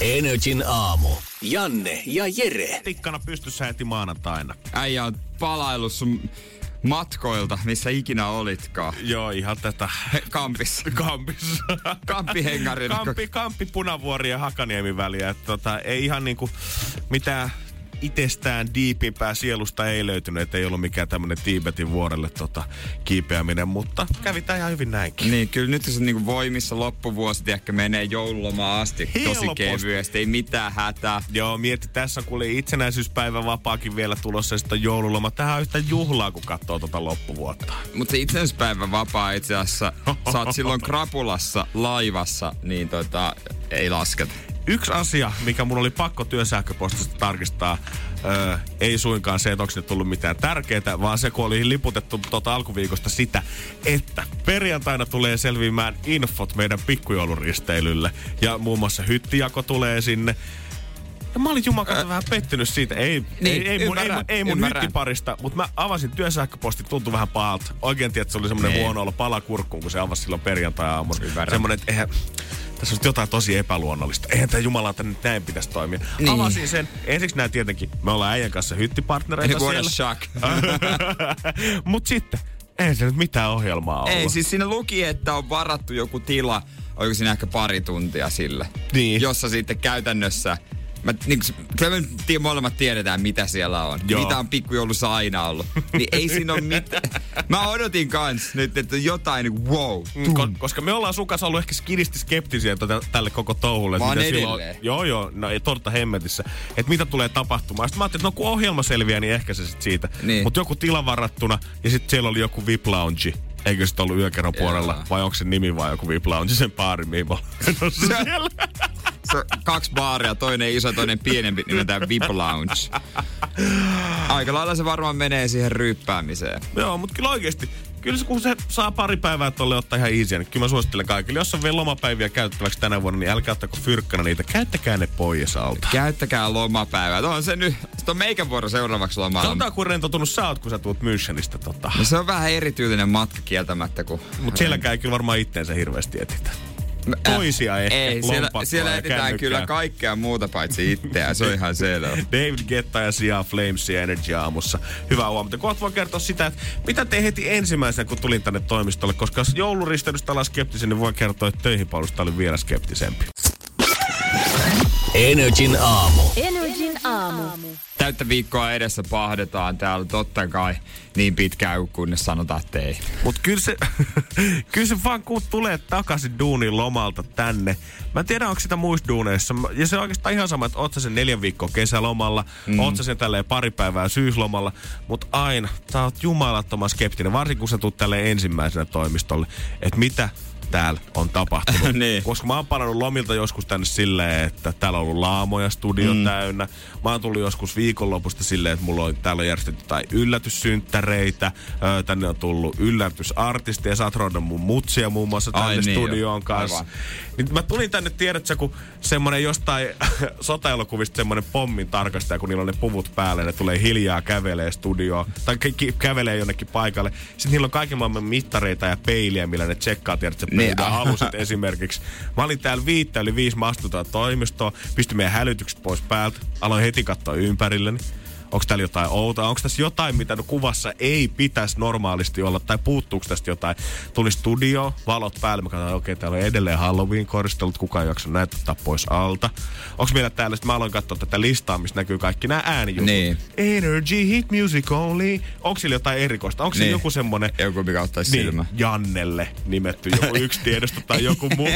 Energin aamu. Janne ja Jere. Tikkana pystyssä heti maanantaina. Äijä on palaillut sun matkoilta, missä ikinä olitkaan. Joo, ihan tätä. Kampis. Kampis. Kamppihengarina. Kampi, kampi Punavuori ja Hakaniemi väliä. Että tota, ei ihan niinku mitään itsestään diipimpää sielusta ei löytynyt, että ei ollut mikään tämmöinen Tiibetin vuorelle tota, kiipeäminen, mutta kävi tämä ihan hyvin näinkin. Niin, kyllä nyt se niinku voimissa loppuvuosi ehkä menee joululomaan asti tosi Helposti. kevyesti, ei mitään hätää. Joo, mietti, tässä kun oli itsenäisyyspäivän vapaakin vielä tulossa ja sitten joululoma. Tähän on yhtä juhlaa, kun katsoo tota loppuvuotta. Mutta se itsenäispäivän vapaa itse asiassa, sä oot silloin krapulassa laivassa, niin tota, ei lasketa. Yksi asia, mikä mun oli pakko työsähköpostista tarkistaa, öö, ei suinkaan se, että onko tullut mitään tärkeää, vaan se, kun oli liputettu tuota alkuviikosta sitä, että perjantaina tulee selviämään infot meidän pikkujouluristeilylle. Ja muun muassa hyttijako tulee sinne. Ja mä olin jumakauta vähän pettynyt siitä. Ei, Niin, ei, ei, mun, ei, ymmärrän, mun- ei mun ymmärrän. hyttiparista, mutta mä avasin työsähköposti, tuntui vähän pahalta. Oikein tiedät, että se oli semmoinen Niin. huono olla palakurkkuun, kun se avasi silloin perjantai-aamun. Semmoinen, että eihän, tässä on jotain tosi epäluonnollista. Eihän tämä jumalauta nyt näin pitäisi toimia. Niin. Avasin sen. Ensiksi näin tietenkin, me ollaan äijän kanssa hyttipartnereita a siellä. shock. Mut sitten, ei se nyt mitään ohjelmaa ollut. Ei, siis siinä luki, että on varattu joku tila, oliko siinä ehkä pari tuntia sille. Niin. Jossa sitten käytännössä, mä, niin, kyllä me tie- molemmat tiedetään, mitä siellä on. Joo. Mitä on pikkujoulussa aina ollut. Niin ei siinä ole mitään. Mä odotin kans nyt, että jotain niin wow. Mm, ko- koska me ollaan sun kanssa ollut ehkä skidisti skeptisiä tätä, tälle koko touhulle. Mä oon mitä silloin-. Joo, joo, no torta hemmetissä. Että mitä tulee tapahtumaan. Sitten mä ajattelin, että no kun ohjelma selviää, niin ehkä se sit siitä. Niin. Mutta joku tila varattuna ja sitten siellä oli joku VIP lounge. Eikö se ollut yökerron puolella? Vai onko se nimi vai joku VIP lounge, sen baari, mihin mä olen siellä? Se on kaksi baaria, toinen iso, toinen pienempi, nimeltään VIP Lounge. Aika lailla se varmaan menee siihen ryyppäämiseen. Joo, mutta kyllä oikeasti. Kyllä se, kun se saa pari päivää tolle ottaa ihan easy, niin kyllä mä suosittelen kaikille. Jos on vielä lomapäiviä käytettäväksi tänä vuonna, niin älkää ottako fyrkkänä niitä. Käyttäkää ne pois alta. Käyttäkää lomapäivät. On se nyt, sitten on meikän vuoro seuraavaksi lomalla. Sanotaan, kuin rentoutunut sä oot, kun sä tuut Münchenistä. Tota. No se on vähän erityylinen matka kieltämättä, kun... Mutta sielläkään ei kyllä varmaan itteensä hirveästi etitä. Äh, Toisia ehkä, Ei, siellä, siellä etsitään kyllä kaikkea muuta paitsi itseä, se on ihan selvä. David Getta ja Sia Flames ja Energy aamussa. Hyvää huomenta. Kohta voi kertoa sitä, että mitä te heti ensimmäisenä, kun tulin tänne toimistolle. Koska jos jouluristelystä ollaan skeptisen, niin voin kertoa, että töihin oli vielä skeptisempi. Energin aamu. Energin aamu. Täyttä viikkoa edessä pahdetaan täällä totta kai niin pitkään, kunnes sanotaan, että ei. Mut kyllä se, kyllä se vaan kun tulee takaisin duunin lomalta tänne. Mä en tiedä, onko sitä muissa duuneissa. Ja se on oikeastaan ihan sama, että oot sä sen neljän viikkoa kesälomalla, mm. oot sä sen tälleen pari päivää syyslomalla. Mutta aina, sä oot jumalattoman skeptinen, varsinkin kun sä tuut tälleen ensimmäisenä toimistolle. Että mitä täällä on tapahtunut. Niin. Koska mä oon palannut lomilta joskus tänne silleen, että täällä on ollut laamoja, studio mm. täynnä. Mä oon tullut joskus viikonlopusta silleen, että mulla on täällä on järjestetty jotain yllätyssynttäreitä. Öö, tänne on tullut yllätysartisteja. Sä oot mun mutsia muun muassa tänne Ai niin, studioon joo. kanssa. Aivan. Niin mä tulin tänne, tiedätkö, kun semmonen jostain sotaelokuvista semmonen pommin tarkastaja, kun niillä on ne puvut päällä, ne tulee hiljaa kävelee studioon, tai kävelee jonnekin paikalle. Sitten niillä on kaiken maailman mittareita ja peiliä, millä ne tsekkaa, tiedätkö, Niin. pöydän aluset esimerkiksi. Mä olin täällä viittä yli viisi, mä astutaan toimistoon, pistin meidän hälytykset pois päältä, aloin heti katsoa ympärilleni. Onko täällä jotain outoa? Onko tässä jotain, mitä no kuvassa ei pitäisi normaalisti olla? Tai puuttuuko tästä jotain? Tuli studio, valot päälle. Mä katsoin, okei, okay, täällä on edelleen Halloween-koristelut. Kukaan ei jaksa näitä ottaa pois alta. Onko meillä täällä? Sitten mä aloin katsoa tätä listaa, missä näkyy kaikki nämä äänijutut. Niin. Energy, hit music only. Onko sillä jotain erikoista? Onko niin. Niin. joku semmonen... Joku, mikä ottaisi Niin, silmä. Jannelle nimetty joku yksi tiedosto tai joku muu.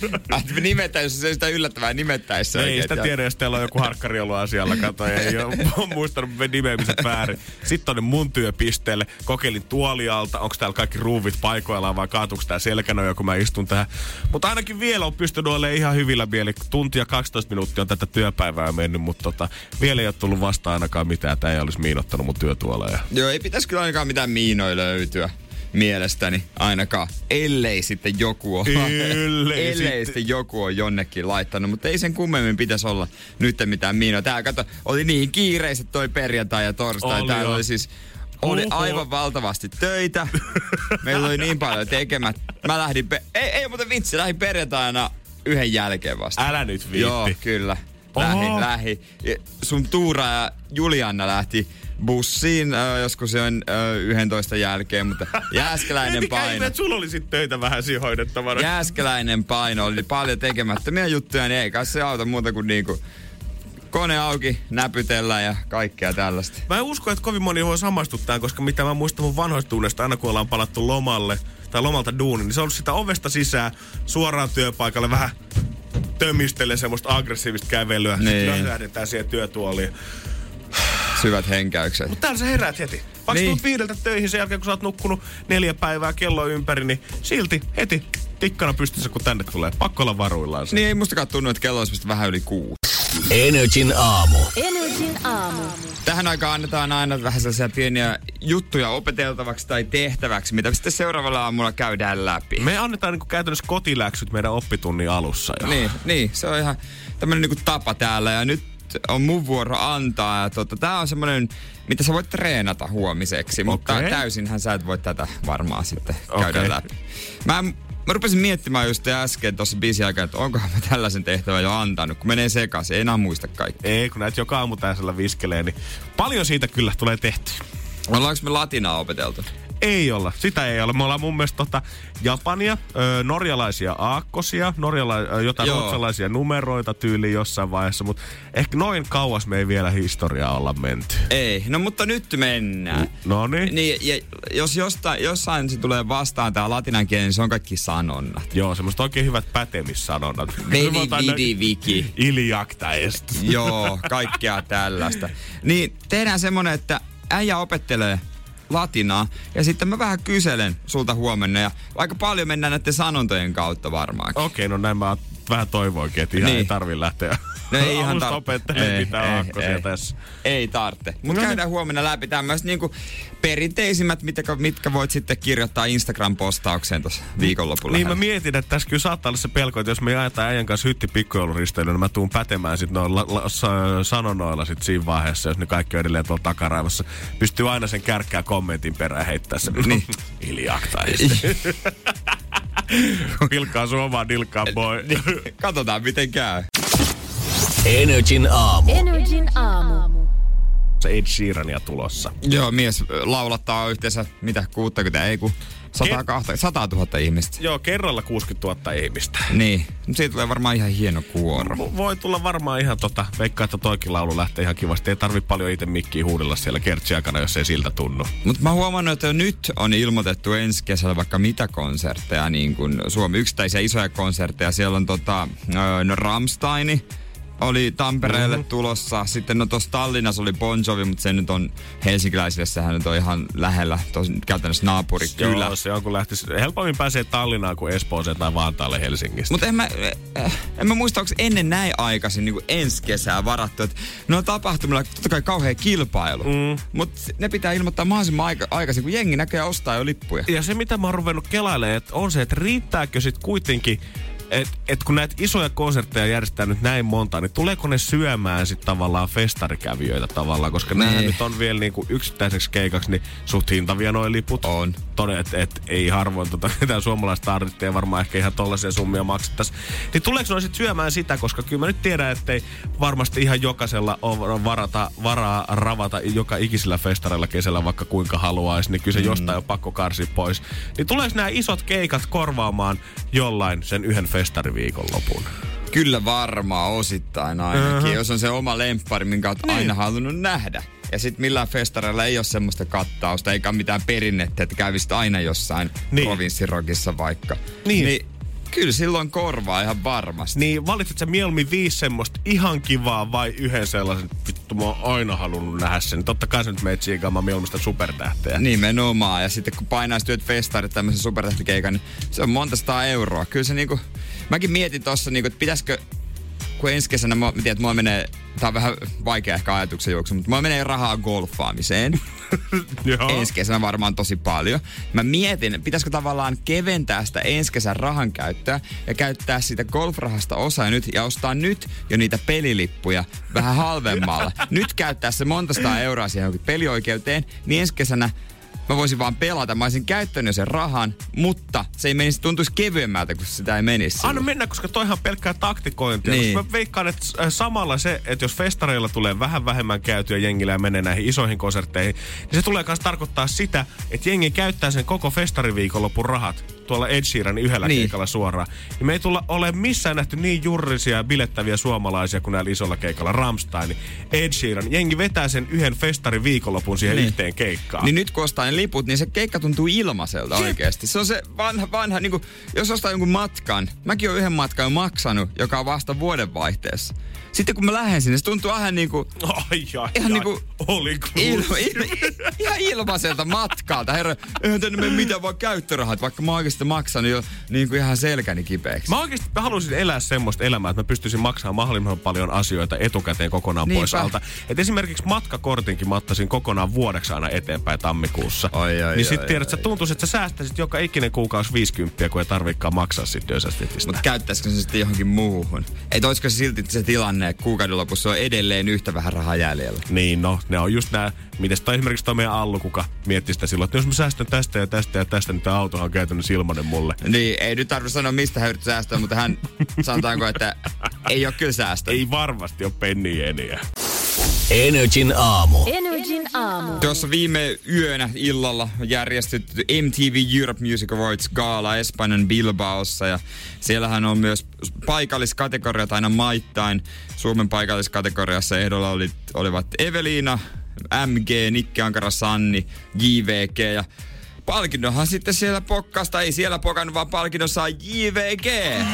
Nimettäisi, se sitä yllättävää nimettäisi. ei sitä tiedä, jos teillä on joku harkkari ollut asialla, kato, ei ole muistanut nimeämiset väärin. Sitten tonne mun työpisteelle. Kokeilin tuolialta, onko täällä kaikki ruuvit paikoillaan vai kaatuuko tää selkänoja, kun mä istun tähän. Mutta ainakin vielä on pystynyt olemaan ihan hyvillä mieli. Tuntia 12 minuuttia on tätä työpäivää mennyt, mutta tota, vielä ei ole tullut vastaan ainakaan mitään. Tää ei olisi miinottanut mun työtuoleja. Joo, ei pitäisi kyllä ainakaan mitään miinoja löytyä mielestäni ainakaan, ellei sitten joku ole, Ellei ellei sitten. joku on jonnekin laittanut, mutta ei sen kummemmin pitäisi olla nyt mitään miinoja. Tää kato, oli niin kiireiset toi perjantai ja torstai, Oli täällä joo. oli siis oli aivan valtavasti töitä. Meillä oli niin paljon tekemät. Mä lähdin, pe- ei, ei muuten vitsi, lähdin perjantaina yhden jälkeen vasta. Älä nyt viitti. Joo, kyllä. Lähi, Oho. lähi. Sun Tuura ja Julianna lähti bussiin äh, joskus jo äh, 11 jälkeen, mutta Jääskeläinen paino. että sulla oli sit töitä vähän siinä hoidettavana. Jääskeläinen paino, oli paljon tekemättömiä juttuja, niin ei kai se auta muuta kuin niinku kone auki, näpytellä ja kaikkea tällaista. Mä en usko, että kovin moni voi samastua tähän, koska mitä mä muistan mun vanhoista tunneista, aina kun ollaan palattu lomalle tai lomalta duuniin, niin se on ollut sitä ovesta sisään suoraan työpaikalle vähän tömistele semmoista aggressiivista kävelyä. Niin. Sitten lähdetään siihen työtuoliin. Syvät henkäykset. Mutta täällä sä heräät heti. Vaikka Niin. niin. tulet viideltä töihin sen jälkeen, kun sä oot nukkunut neljä päivää kello ympäri, niin silti heti tikkana pystyssä, kun tänne tulee. Pakko olla varuillaan se. Niin ei mustakaan tunnu, että kello olisi vähän yli kuusi. Energin aamu. Energin aamu. Tähän aikaan annetaan aina vähän sellaisia pieniä juttuja opeteltavaksi tai tehtäväksi, mitä sitten seuraavalla aamulla käydään läpi. Me annetaan niin käytännössä kotiläksyt meidän oppitunnin alussa jo. Niin, niin, se on ihan tämmönen niinku tapa täällä ja nyt on mun vuoro antaa. Ja tota, tää on semmonen, mitä sä voit treenata huomiseksi, mutta Okei. täysinhän sä et voi tätä varmaan sitten käydä Okei. läpi. Mä, mä rupesin miettimään just äsken tuossa biisin aikaa, että onkohan mä tällaisen tehtävän jo antanut, kun menee sekaisin, ei enää muista kaikkea. Ei, kun näitä joka aamu täällä viskelee, niin paljon siitä kyllä tulee tehtyä. Ollaanko me latinaa opeteltu? Ei olla, sitä ei ole. Me ollaan mun mielestä tota Japania, ö, norjalaisia aakkosia, norjala- jotain Joo. ruotsalaisia numeroita tyyliin jossain vaiheessa, mutta ehkä noin kauas me ei vielä historiaa olla menty. Ei, no mutta nyt mennään. No niin. Niin, ja jos jostain, jossain se tulee vastaan tää latinan kieli, niin se on kaikki sanonnat. Joo, semmoiset oikein hyvät pätemissanonnat. Vedi, Sanotaan vidi, viki. Iliakta est. Joo, kaikkea tällaista. Niin tehdään semmonen, että äijä opettelee latinaa ja sitten mä vähän kyselen sulta huomenna ja aika paljon mennään näiden sanontojen kautta varmaankin. Okei, no näin mä vähän toivoinkin, että ihan Niin. ei tarvi lähteä No ei ihan alusta tar- opettelemaan ei, mitään ei, ei. tässä. Ei tarvitse. Mutta No niin. käydään huomenna läpi tämmöiset niinku perinteisimmät, mitkä, mitkä voit sitten kirjoittaa Instagram-postaukseen tuossa viikonlopulla. Niin mä mietin, että tässä kyllä saattaa olla se pelko, että jos me jaetaan äijän kanssa hytti pikkujouluristeilyyn, niin mä tuun pätemään sit noilla la, la, sa- sanonnoilla sit siinä vaiheessa, jos ne kaikki on edelleen tuolla takaraivassa. Pystyy aina sen kärkkää kommentin perään heittää sen. Niin. Iljaktaisesti. Pilkkaa suomaan nilkkaan, boy. Katsotaan miten käy. Energin aamu. Energin aamu. Se Ed Sheerania tulossa. Joo, mies laulattaa yhteensä, mitä, 60, ei kun 100, 100 000 ihmistä. Joo, kerralla 60 000 ihmistä. Niin, no siitä tulee varmaan ihan hieno kuoro. Vo- Voi tulla varmaan ihan tota, veikkaa, että toikin laulu lähtee ihan kivasti. Ei tarvi paljon itse mikkiä huudella siellä kertsi aikana, jos ei siltä tunnu. Mutta mä oon huomannut, että jo nyt on ilmoitettu ensi kesällä vaikka mitä konsertteja, niin kuin Suomi yksittäisiä isoja konsertteja. Siellä on tota, no Ramsteini oli Tampereelle mm-hmm. tulossa. Sitten no tuossa Tallinnassa oli Bon Jovi, mutta se nyt on helsinkiläisille, sehän nyt on ihan lähellä, tos, käytännössä naapuri kyllä. Joo, se on kun lähtisi. Helpommin pääsee Tallinnaan kuin Espooseen tai Vantaalle Helsingistä. Mutta en mä, eh, en mä muista, onko ennen näin aikaisin niin ensi kesää varattu. Että ne on tapahtumilla totta kai kauhean kilpailu. Mm. Mutta ne pitää ilmoittaa mahdollisimman aika, aikaisin, kun jengi näkee ostaa jo lippuja. Ja se, mitä mä oon ruvennut kelailemaan, että on se, että riittääkö sit kuitenkin, että et kun näitä isoja konsertteja järjestetään nyt näin monta, niin tuleeko ne syömään sitten tavallaan festarikävijöitä tavallaan, koska Nee. nämä nyt on vielä niinku yksittäiseksi keikaksi, niin suht hintavia noi liput. On. Toden, että et, ei harvoin tota, mitään suomalaista artistia varmaan ehkä ihan tollaisia summia maksettaisi. Niin tuleeko ne sitten syömään sitä, koska kyllä mä nyt tiedän, että ei varmasti ihan jokaisella ole varata, varaa ravata joka ikisellä festareilla kesällä vaikka kuinka haluaisi, niin kyllä se jostain on pakko karsia pois. Niin tuleeko nämä isot keikat korvaamaan jollain sen yhden festariviikon lopun? Kyllä varmaan osittain ainakin, uh-huh. jos on se oma lemppari, minkä oot niin. aina halunnut nähdä. Ja sit millään festareilla ei ole semmoista kattausta, eikä mitään perinnettä, että kävisit aina jossain Niin. provinssirokissa vaikka. Niin. niin kyllä silloin korvaa ihan varmasti. Niin valitset sä mieluummin viisi semmoista ihan kivaa vai yhden sellaisen vittu mä oon aina halunnut nähdä sen. Totta kai se nyt meitä siikaamaan mieluummin sitä supertähteä. Nimenomaan. Ja sitten kun painaisi työt festarit tämmöisen supertähtikeikan, niin se on monta sataa euroa. Kyllä se niinku, mäkin mietin tossa niinku, että pitäisikö, kun ensi kesänä, mä, mä tiedän, että mulla menee, tää on vähän vaikea ehkä ajatuksen juoksu, mutta mulla menee rahaa golfaamiseen. Ensi kesänä varmaan tosi paljon. Mä mietin, pitäisikö tavallaan keventää sitä ensi kesän rahan käyttöä ja käyttää siitä golfrahasta osa nyt ja ostaa nyt jo niitä pelilippuja vähän halvemmalla. nyt käyttää se monta sataa euroa siihen pelioikeuteen, niin ensi kesänä mä voisin vaan pelata. Mä olisin käyttänyt sen rahan, mutta se ei menisi, tuntuisi kevyemmältä, kun sitä ei menisi. Anna silloin. mennä, koska toihan pelkkää taktikointia. Niin. Mä veikkaan, että äh, samalla se, että jos festareilla tulee vähän vähemmän käytyä jengillä ja menee näihin isoihin konsertteihin, niin se tulee myös tarkoittaa sitä, että jengi käyttää sen koko festariviikonlopun rahat tuolla Ed Sheeranin yhdellä Niin. niin. keikalla suoraan. Niin me ei tulla ole missään nähty niin jurrisia ja bilettäviä suomalaisia kuin näillä isolla keikalla. Rammstein, Ed Sheeran. Jengi vetää sen yhden festariviikonlopun siihen Niin. niin. yhteen keikkaan. Niin nyt kun ostaa ne liput, niin se keikka tuntuu ilmaiselta oikeasti. Se on se vanha, vanha niin kuin, jos ostaa jonkun matkan, mäkin olen yhden matkan jo maksanut, joka on vasta vuodenvaihteessa. Sitten kun mä lähden sinne, se tuntuu vähän niin kuin Ai, ai, Ihan ai. niinku Oli il, il, il, ihan ilmaiselta matkalta. Herra, eihän tänne mene mitään vaan käyttörahat, vaikka mä oikeasti maksanut jo niin kuin ihan selkäni kipeäksi. Mä oikeasti mä haluaisin elää semmoista elämää, että mä pystyisin maksamaan mahdollisimman paljon asioita etukäteen kokonaan Niinpä. pois alta. Et esimerkiksi matkakortinkin mä ottaisin kokonaan vuodeksi aina eteenpäin tammikuussa. Ai, ai, niin sit ai, tiedät, että tuntuisi, että sä säästäisit joka ikinen kuukausi 50, kun ei tarvikaan maksaa sit Dösästetistä. Mutta käyttäisikö se sitten johonkin muuhun? Että olisiko se silti se tilanne, että kuukauden lopussa on edelleen yhtä vähän rahaa jäljellä? Niin, no, ne on just nää, mites toi esimerkiksi toi meidän Allu, kuka mietti sitä silloin, että jos mä säästän tästä ja tästä ja tästä, niin tää autohan on käytännössä ilmanen mulle. Niin, ei nyt tarvitse sanoa, mistä hän yrittää säästää, mutta hän, sanotaanko, että ei ole kyllä säästänyt. Ei varmasti ole penniä eniä. Energin aamu. Energin aamu. Tuossa viime yönä illalla on järjestetty MTV Europe Music Awards Gala Espanjan Bilbaossa ja siellähän on myös paikalliskategoriat aina maittain. Suomen paikalliskategoriassa ehdolla oli, olivat Evelina, MG, Nikke Ankara, Sanni, JVG ja palkinnonhan sitten siellä pokkasta, ei siellä pokannut, vaan palkinnon saa JVG.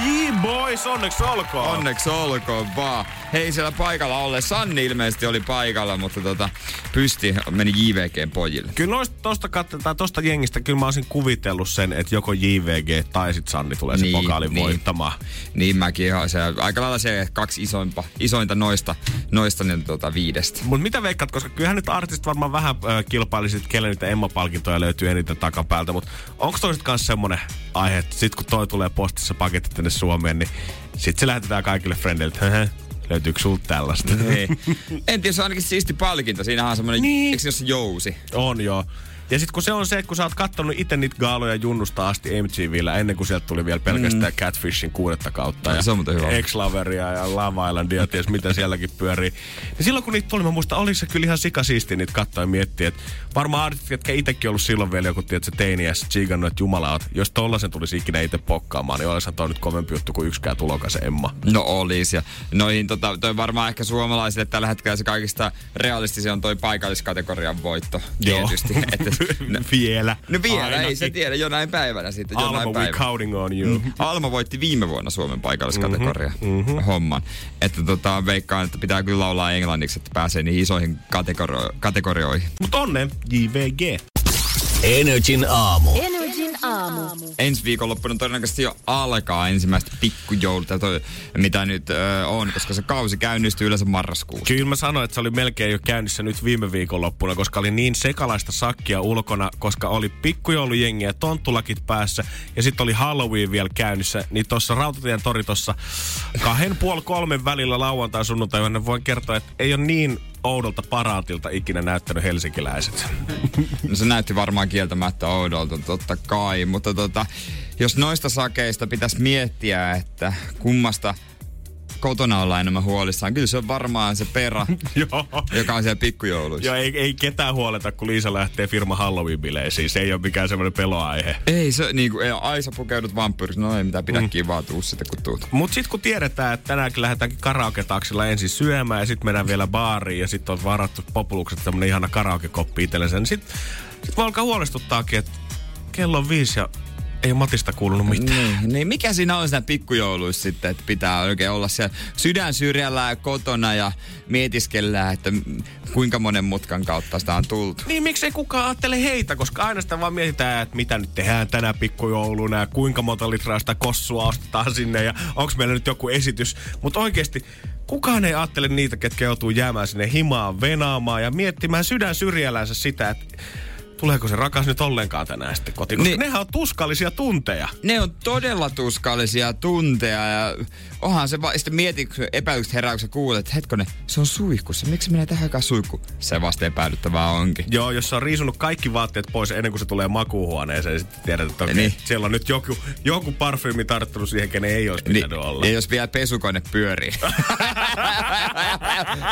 J-boys, onneksi olkoon! Onneksi olkoon vaan. Hei siellä paikalla olle. Sanni ilmeisesti oli paikalla, mutta tota, pysti meni JVGn pojille. Kyllä noista, tosta, kat- tai tosta jengistä kyllä mä olisin kuvitellut sen, että joko JVG tai sit Sanni tulee Niin, pokaalin niin. voittamaan. Niin mäkin ihan se, aika lailla se kaksi isoimpa, isointa noista, noista niin, tota, viidestä. Mutta mitä veikkaat, koska kyllähän nyt artistit varmaan vähän äh, kilpailisit, kelle niitä Emma-palkintoja löytyy eniten takapäältä, mutta onko toiset kanssa semmonen aihe, että sit kun toi tulee postissa paketti tänne Suomeen, niin sit se lähetetään kaikille frendeille, että "Höhö, löytyykö sulta tällaista? Ei. En tiedä, se on ainakin siisti palkinto. Siinähän on semmoinen, niin. eikö se jousi? On joo. Ja sitten kun se on se, että kun sä oot kattonut itse niitä gaaloja junnusta asti MTVllä, ennen kuin sieltä tuli vielä pelkästään mm. Catfishin kuudetta kautta. Ja se on hyvä. X-Laveria ja Love Islandia, ties mitä sielläkin pyörii. Ja silloin kun niitä tuli, mä muistan, oli se kyllä ihan sikasiisti niitä katsoa ja miettiä, että varmaan artistit, jotka itsekin ollut silloin vielä joku, tiedät, se teiniässä tsiigannut, että jumala, jos tollasen tulisi ikinä itse pokkaamaan, niin olisihan toi nyt kovempi juttu kuin yksikään tulokas Emma. No olis. Ja noihin, tota, toi varmaan ehkä suomalaisille tällä hetkellä se kaikista realistisin on toi paikalliskategorian voitto. Tietysti. Että, no, vielä. no vielä, ei Ainakin. se tiedä, jonain päivänä sitten. Jonain Alma, we päivänä. counting on you. Alma voitti viime vuonna Suomen paikalliskategoria mm-hmm, homman. Että tota, veikkaan, että pitää kyllä laulaa englanniksi, että pääsee niihin isoihin kategorio- kategorioihin. Mutta onne, JVG. Energin aamu. Energin aamu. Ensi viikonloppuna todennäköisesti jo alkaa ensimmäistä pikkujoulut, ja toi, mitä nyt ö, on, koska se kausi käynnistyy yleensä marraskuussa. Kyllä mä sanoin, että se oli melkein jo käynnissä nyt viime viikonloppuna, koska oli niin sekalaista sakkia ulkona, koska oli pikkujoulujengiä, tonttulakit päässä ja sitten oli Halloween vielä käynnissä. Niin tuossa Rautatien tori tuossa kahden puoli kolmen välillä lauantai sunnuntai, voin kertoa, että ei ole niin oudolta paraatilta ikinä näyttänyt helsinkiläiset. No se näytti varmaan kieltämättä oudolta, totta kai. Mutta tota, jos noista sakeista pitäisi miettiä, että kummasta kotona ollaan enemmän huolissaan, kyllä se on varmaan se perä, Joo. joka on siellä pikkujouluissa. Joo, ei, ei ketään huoleta, kun Liisa lähtee firma Halloween-bileisiin. Se ei ole mikään semmoinen peloaihe. Ei se, niinku, ei, Aisa pukeudut vampyyriksi, no ei mitään pidä mm. kivaa tuu sitten kun tuut. Mutta sitten kun tiedetään, että tänäänkin lähdetäänkin karaoke-taksilla ensin syömään ja sitten mennään vielä baariin ja sitten on varattu populukset tämmönen ihana karaoke-koppi itsellensä, niin sitten sit voi alkaa huolestuttaakin, että kello on viisi ja ei ole Matista kuulunut mitään. Niin, niin mikä siinä on siinä pikkujouluissa sitten, että pitää oikein olla siellä sydän syrjällä ja kotona ja mietiskellään, että kuinka monen mutkan kautta sitä on tultu. Niin miksei kukaan ajattele heitä, koska aina sitä vaan mietitään, että mitä nyt tehdään tänä pikkujouluna ja kuinka monta litraa sitä kossua ostetaan sinne ja onko meillä nyt joku esitys. Mutta oikeasti kukaan ei ajattele niitä, ketkä joutuu jäämään sinne himaan, venaamaan ja miettimään sydän syrjällänsä sitä, että tuleeko se rakas nyt ollenkaan tänään sitten kotiin. Koska Niin. nehän on tuskallisia tunteja. Ne on todella tuskallisia tunteja ja onhan se va- sitten mietit, kun epäilykset herää, kun sä kuulet, että hetkonen, se on suihkussa. Miksi tähän aikaan suihku? Se vasta epäilyttävää onkin. Joo, jos se on riisunut kaikki vaatteet pois ennen kuin se tulee makuuhuoneeseen, niin sitten tiedät, että okei, Niin. siellä on nyt joku, joku parfyymi tarttunut siihen, kenen ei olisi pitänyt olla. ja jos vielä pesukone pyörii.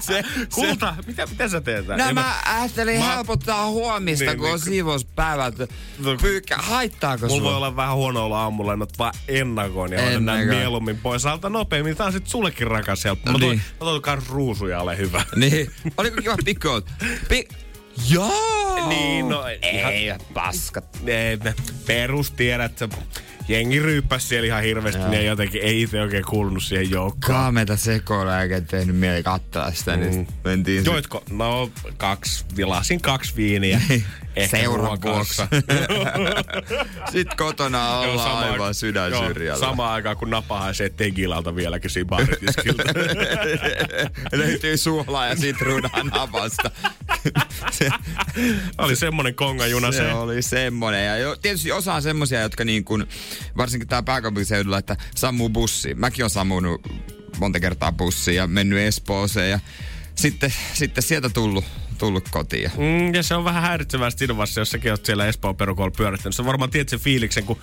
se, Kulta, mitä, mitä sä teet? No En mä ajattelin mä- helpottaa huomista, Niin, kun on niin. siivouspäivät. No- Pyykkä, haittaako Mulla sua? voi olla vähän huono olla aamulla, en vaan ennakoin ja Ennakoin. mieluummin pois. Alta nopeammin, tää on sit sullekin rakas helppo. Mä Niin. mä toin kans ruusuja, ole hyvä. Niin. Oliko kiva pikku? Pi- Joo! Niin, no, Ei, paskat. Ei, perustiedät, se jengi ryyppäs siellä ihan hirveästi, niin ei jotenkin ei itse oikein kuulunut siihen joukkoon. Kaameta sekoilla eikä tehnyt mieli katsoa sitä, niin Mm. sit mentiin Joitko? No, kaksi, vilasin kaksi viiniä. Ehkä Seuran vuoksi. Sitten kotona Joo, ollaan sama- aivan sydän joo, syrjällä. Samaan aikaan, kun napa haisee tegilalta vieläkin siinä baaritiskiltä. Löytyy suolaa ja sitruunaa napasta. se, Oli semmonen kongajuna se. se oli semmonen. Ja jo, tietysti osa on semmosia, jotka niin kuin, varsinkin tää pääkaupunkiseudulla, että sammuu bussi. Mäkin on sammunut monta kertaa bussiin ja mennyt Espooseen ja sitten, sitten sieltä tullut, tullut kotiin. Mm, ja se on vähän häiritsevää siinä vaiheessa, jos säkin oot siellä Espoon perukolla pyörittänyt. Sä varmaan tiedät sen fiiliksen, kun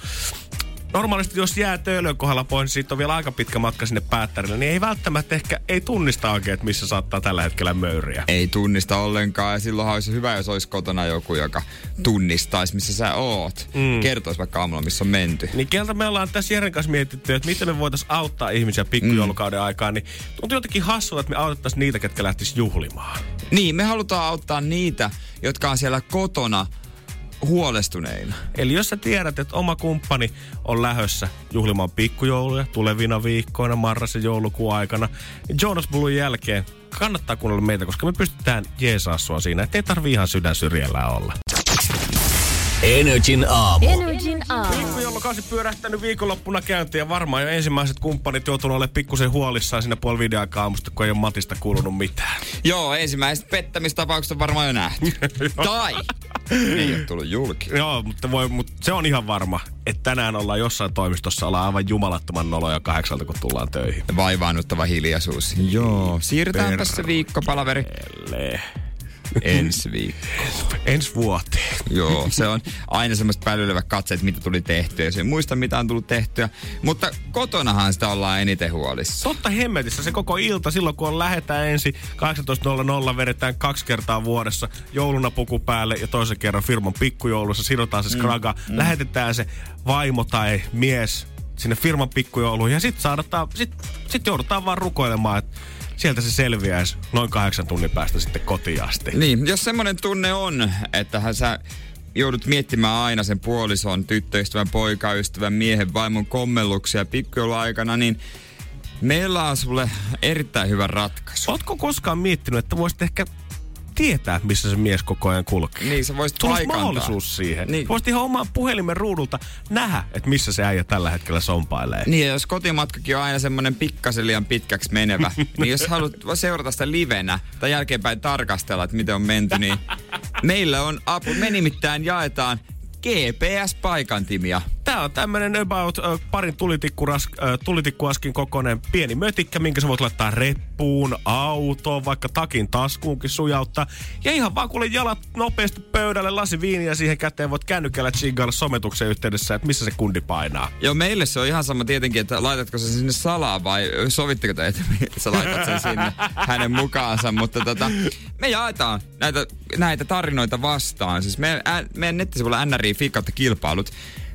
normaalisti jos jää töölön kohdalla pois, niin siitä on vielä aika pitkä matka sinne päättärille, niin ei välttämättä ehkä ei tunnista oikein, että missä saattaa tällä hetkellä möyriä. Ei tunnista ollenkaan ja silloinhan olisi hyvä, jos olisi kotona joku, joka tunnistaisi, missä sä oot. Mm. Kertoisi vaikka aamulla, missä on menty. Niin keltä me ollaan tässä Jeren kanssa mietitty, että miten me voitaisiin auttaa ihmisiä pikkujoulukauden mm. aikaan, niin tuntuu jotenkin hassulta, että me autettaisiin niitä, ketkä lähtis juhlimaan. Niin, me halutaan auttaa niitä, jotka on siellä kotona huolestuneina. Eli jos sä tiedät, että oma kumppani on lähössä juhlimaan pikkujouluja tulevina viikkoina, marras- ja joulukuun aikana, niin Jonas Bluun jälkeen kannattaa kuunnella meitä, koska me pystytään jeesaa sua siinä, että ei tarvi ihan sydän syrjällä olla. Energin aamu. Energin aamu. Pikkujoulukausi pyörähtänyt viikonloppuna käyntiin ja varmaan jo ensimmäiset kumppanit joutunut olemaan pikkusen huolissaan siinä puoli videoaikaa aamusta, kun ei ole Matista kuulunut mitään. Joo, ensimmäiset pettämistapaukset on varmaan jo nähty. tai ei ole tullut julki. Joo, mutta, voi, mutta se on ihan varma, että tänään ollaan jossain toimistossa, ollaan aivan jumalattoman noloja kahdeksalta, kun tullaan töihin. Vaivaannuttava hiljaisuus. Joo. Siirrytäänpä se viikkopalaveri. Ensi viikko. Ensi vuoteen. Joo, se on aina semmoista päälylevät katseet, mitä tuli tehtyä. Se muista, mitä on tullut tehtyä. Mutta kotonahan sitä ollaan eniten huolissa. Totta hemmetissä se koko ilta, silloin kun on lähetään ensin 18.00, vedetään kaksi kertaa vuodessa jouluna puku päälle ja toisen kerran firman pikkujoulussa, sidotaan se skraga, mm, mm. lähetetään se vaimo tai mies sinne firman pikkujouluun ja sitten sit, sit joudutaan vaan rukoilemaan, että sieltä se selviäisi noin kahdeksan tunnin päästä sitten kotiin asti. Niin, jos semmoinen tunne on, että hän sä joudut miettimään aina sen puolison, tyttöystävän, poikaystävän, miehen, vaimon kommelluksia pikkujouluaikana, niin meillä on sulle erittäin hyvä ratkaisu. Ootko koskaan miettinyt, että voisit ehkä tietää, missä se mies koko ajan kulkee? Niin, sä voisit Sulla olisi paikantaa. mahdollisuus siihen. Niin. Niin. Voisit ihan oman puhelimen ruudulta nähdä, että missä se äijä tällä hetkellä sompailee. Niin, ja jos kotimatkakin on aina semmoinen pikkasen liian pitkäksi menevä, niin jos haluat seurata sitä livenä tai jälkeenpäin tarkastella, että miten on menty, niin meillä on apu. Me nimittäin jaetaan GPS-paikantimia. Tää on tämmönen about ö, parin tulitikkuras, ö, tulitikkuaskin kokoinen pieni mötikkä, minkä sä voit laittaa reppuun, autoon, vaikka takin taskuunkin sujauttaa. Ja ihan vaan kuule jalat nopeasti pöydälle, lasi viiniä siihen käteen, voit kännykällä chigailla sometuksen yhteydessä, että missä se kundi painaa. Joo, meille se on ihan sama tietenkin, että laitatko se sinne salaa vai sovitteko te, että sä laitat sen sinne hänen mukaansa. Mutta tota, me jaetaan näitä, näitä tarinoita vastaan. Siis meidän, meidän nettisivulla NRI kilpailut.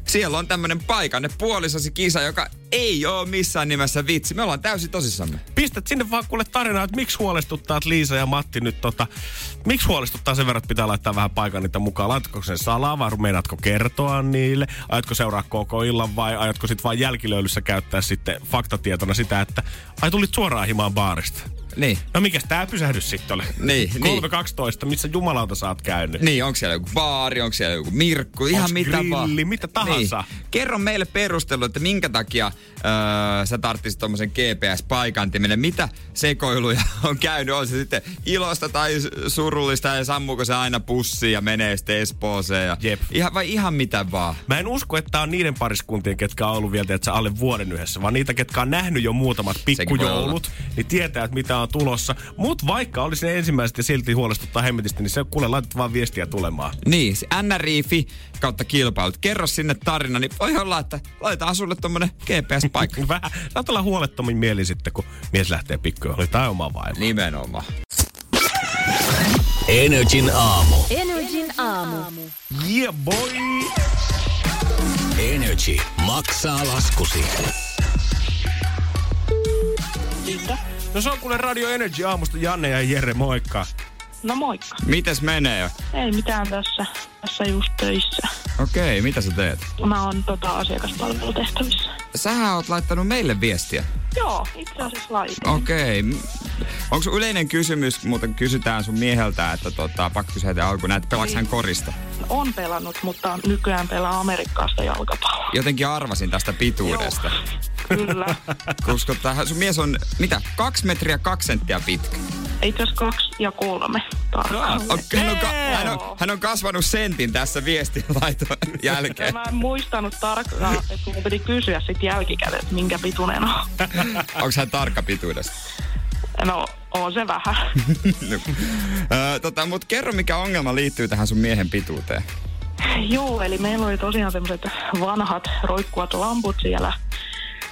Siellä on tämmönen paikanne puolisosi kisa, joka ei ole missään nimessä vitsi. Me ollaan täysin tosissamme. Pistät sinne vaan kuule tarinaa, että miksi huolestuttaa, että Liisa ja Matti nyt tota, miksi huolestuttaa sen verran, että pitää laittaa vähän paikan niitä mukaan? Laitatko sen salaa vai meinaatko kertoa niille? Aiotko seuraa koko illan vai aiotko sitten vain jälkilöylyssä käyttää sitten faktatietona sitä, että ai tulit suoraan himaan baarista? Niin. No mikäs tää pysähdys sitten oli? Niin, 3.12, missä jumalauta sä oot käynyt? Niin, onko siellä joku baari, onko siellä joku mirkku, ihan Onks mitä grilli, vaan. mitä tahansa. Niin. Kerro meille perustelu, että minkä takia öö, sä tarttisit tommosen GPS-paikantimelle. Mitä sekoiluja on käynyt? On se sitten ilosta tai surullista ja sammuuko se aina pussiin ja menee sitten Espooseen. Ja Jep. Ihan, vai ihan mitä vaan? Mä en usko, että on niiden pariskuntien, ketkä on ollut vielä että alle vuoden yhdessä, vaan niitä, ketkä on nähnyt jo muutamat pikkujoulut, niin tietää, että mitä on tulossa. Mutta vaikka olisi ne ensimmäiset ja silti huolestuttaa hemmetisti, niin se kuule, laitat vaan viestiä tulemaan. Niin, se NRIFI kautta kilpailut. Kerro sinne tarina, niin voi olla, että laitetaan sulle tommonen GPS-paikka. Vähän, saat olla huolettomin mieli sitten, kun mies lähtee pikkujohliin tai oma vaimo. Nimenomaan. Energin aamu. Energin aamu. Yeah boy! Energy maksaa laskusi. No se on kuule Radio Energy aamusta Janne ja Jere, moikka. No moikka. Mites menee? Ei mitään tässä. Tässä just töissä. Okei, mitä sä teet? Mä oon tota asiakaspalvelutehtävissä. Sähän oot laittanut meille viestiä. Joo, itse asiassa laitin. Okei. Okay. Onko yleinen kysymys, muuten kysytään sun mieheltä, että tota, pakko kysyä heti alkuun, että pelaaks hän korista? On pelannut, mutta nykyään pelaa Amerikkaasta jalkapalloa. Jotenkin arvasin tästä pituudesta. Kyllä. Koska tää, sun mies on, mitä, kaksi metriä kaksi senttiä pitkä. Itse asiassa kaksi ja kolme tarkalleen. On, hän, on, ka- hän, on, hän on kasvanut sentin tässä viestinlaiton jälkeen. Mä en muistanut tarkkaan, että mun piti kysyä sit jälkikäteen, että minkä pituinen on. Onko hän tarkka pituudesta? No, on se vähän. Ö, tota, Mutta kerro, mikä ongelma liittyy tähän sun miehen pituuteen. Joo, eli meillä oli tosiaan semmoiset vanhat roikkuvat lamput siellä,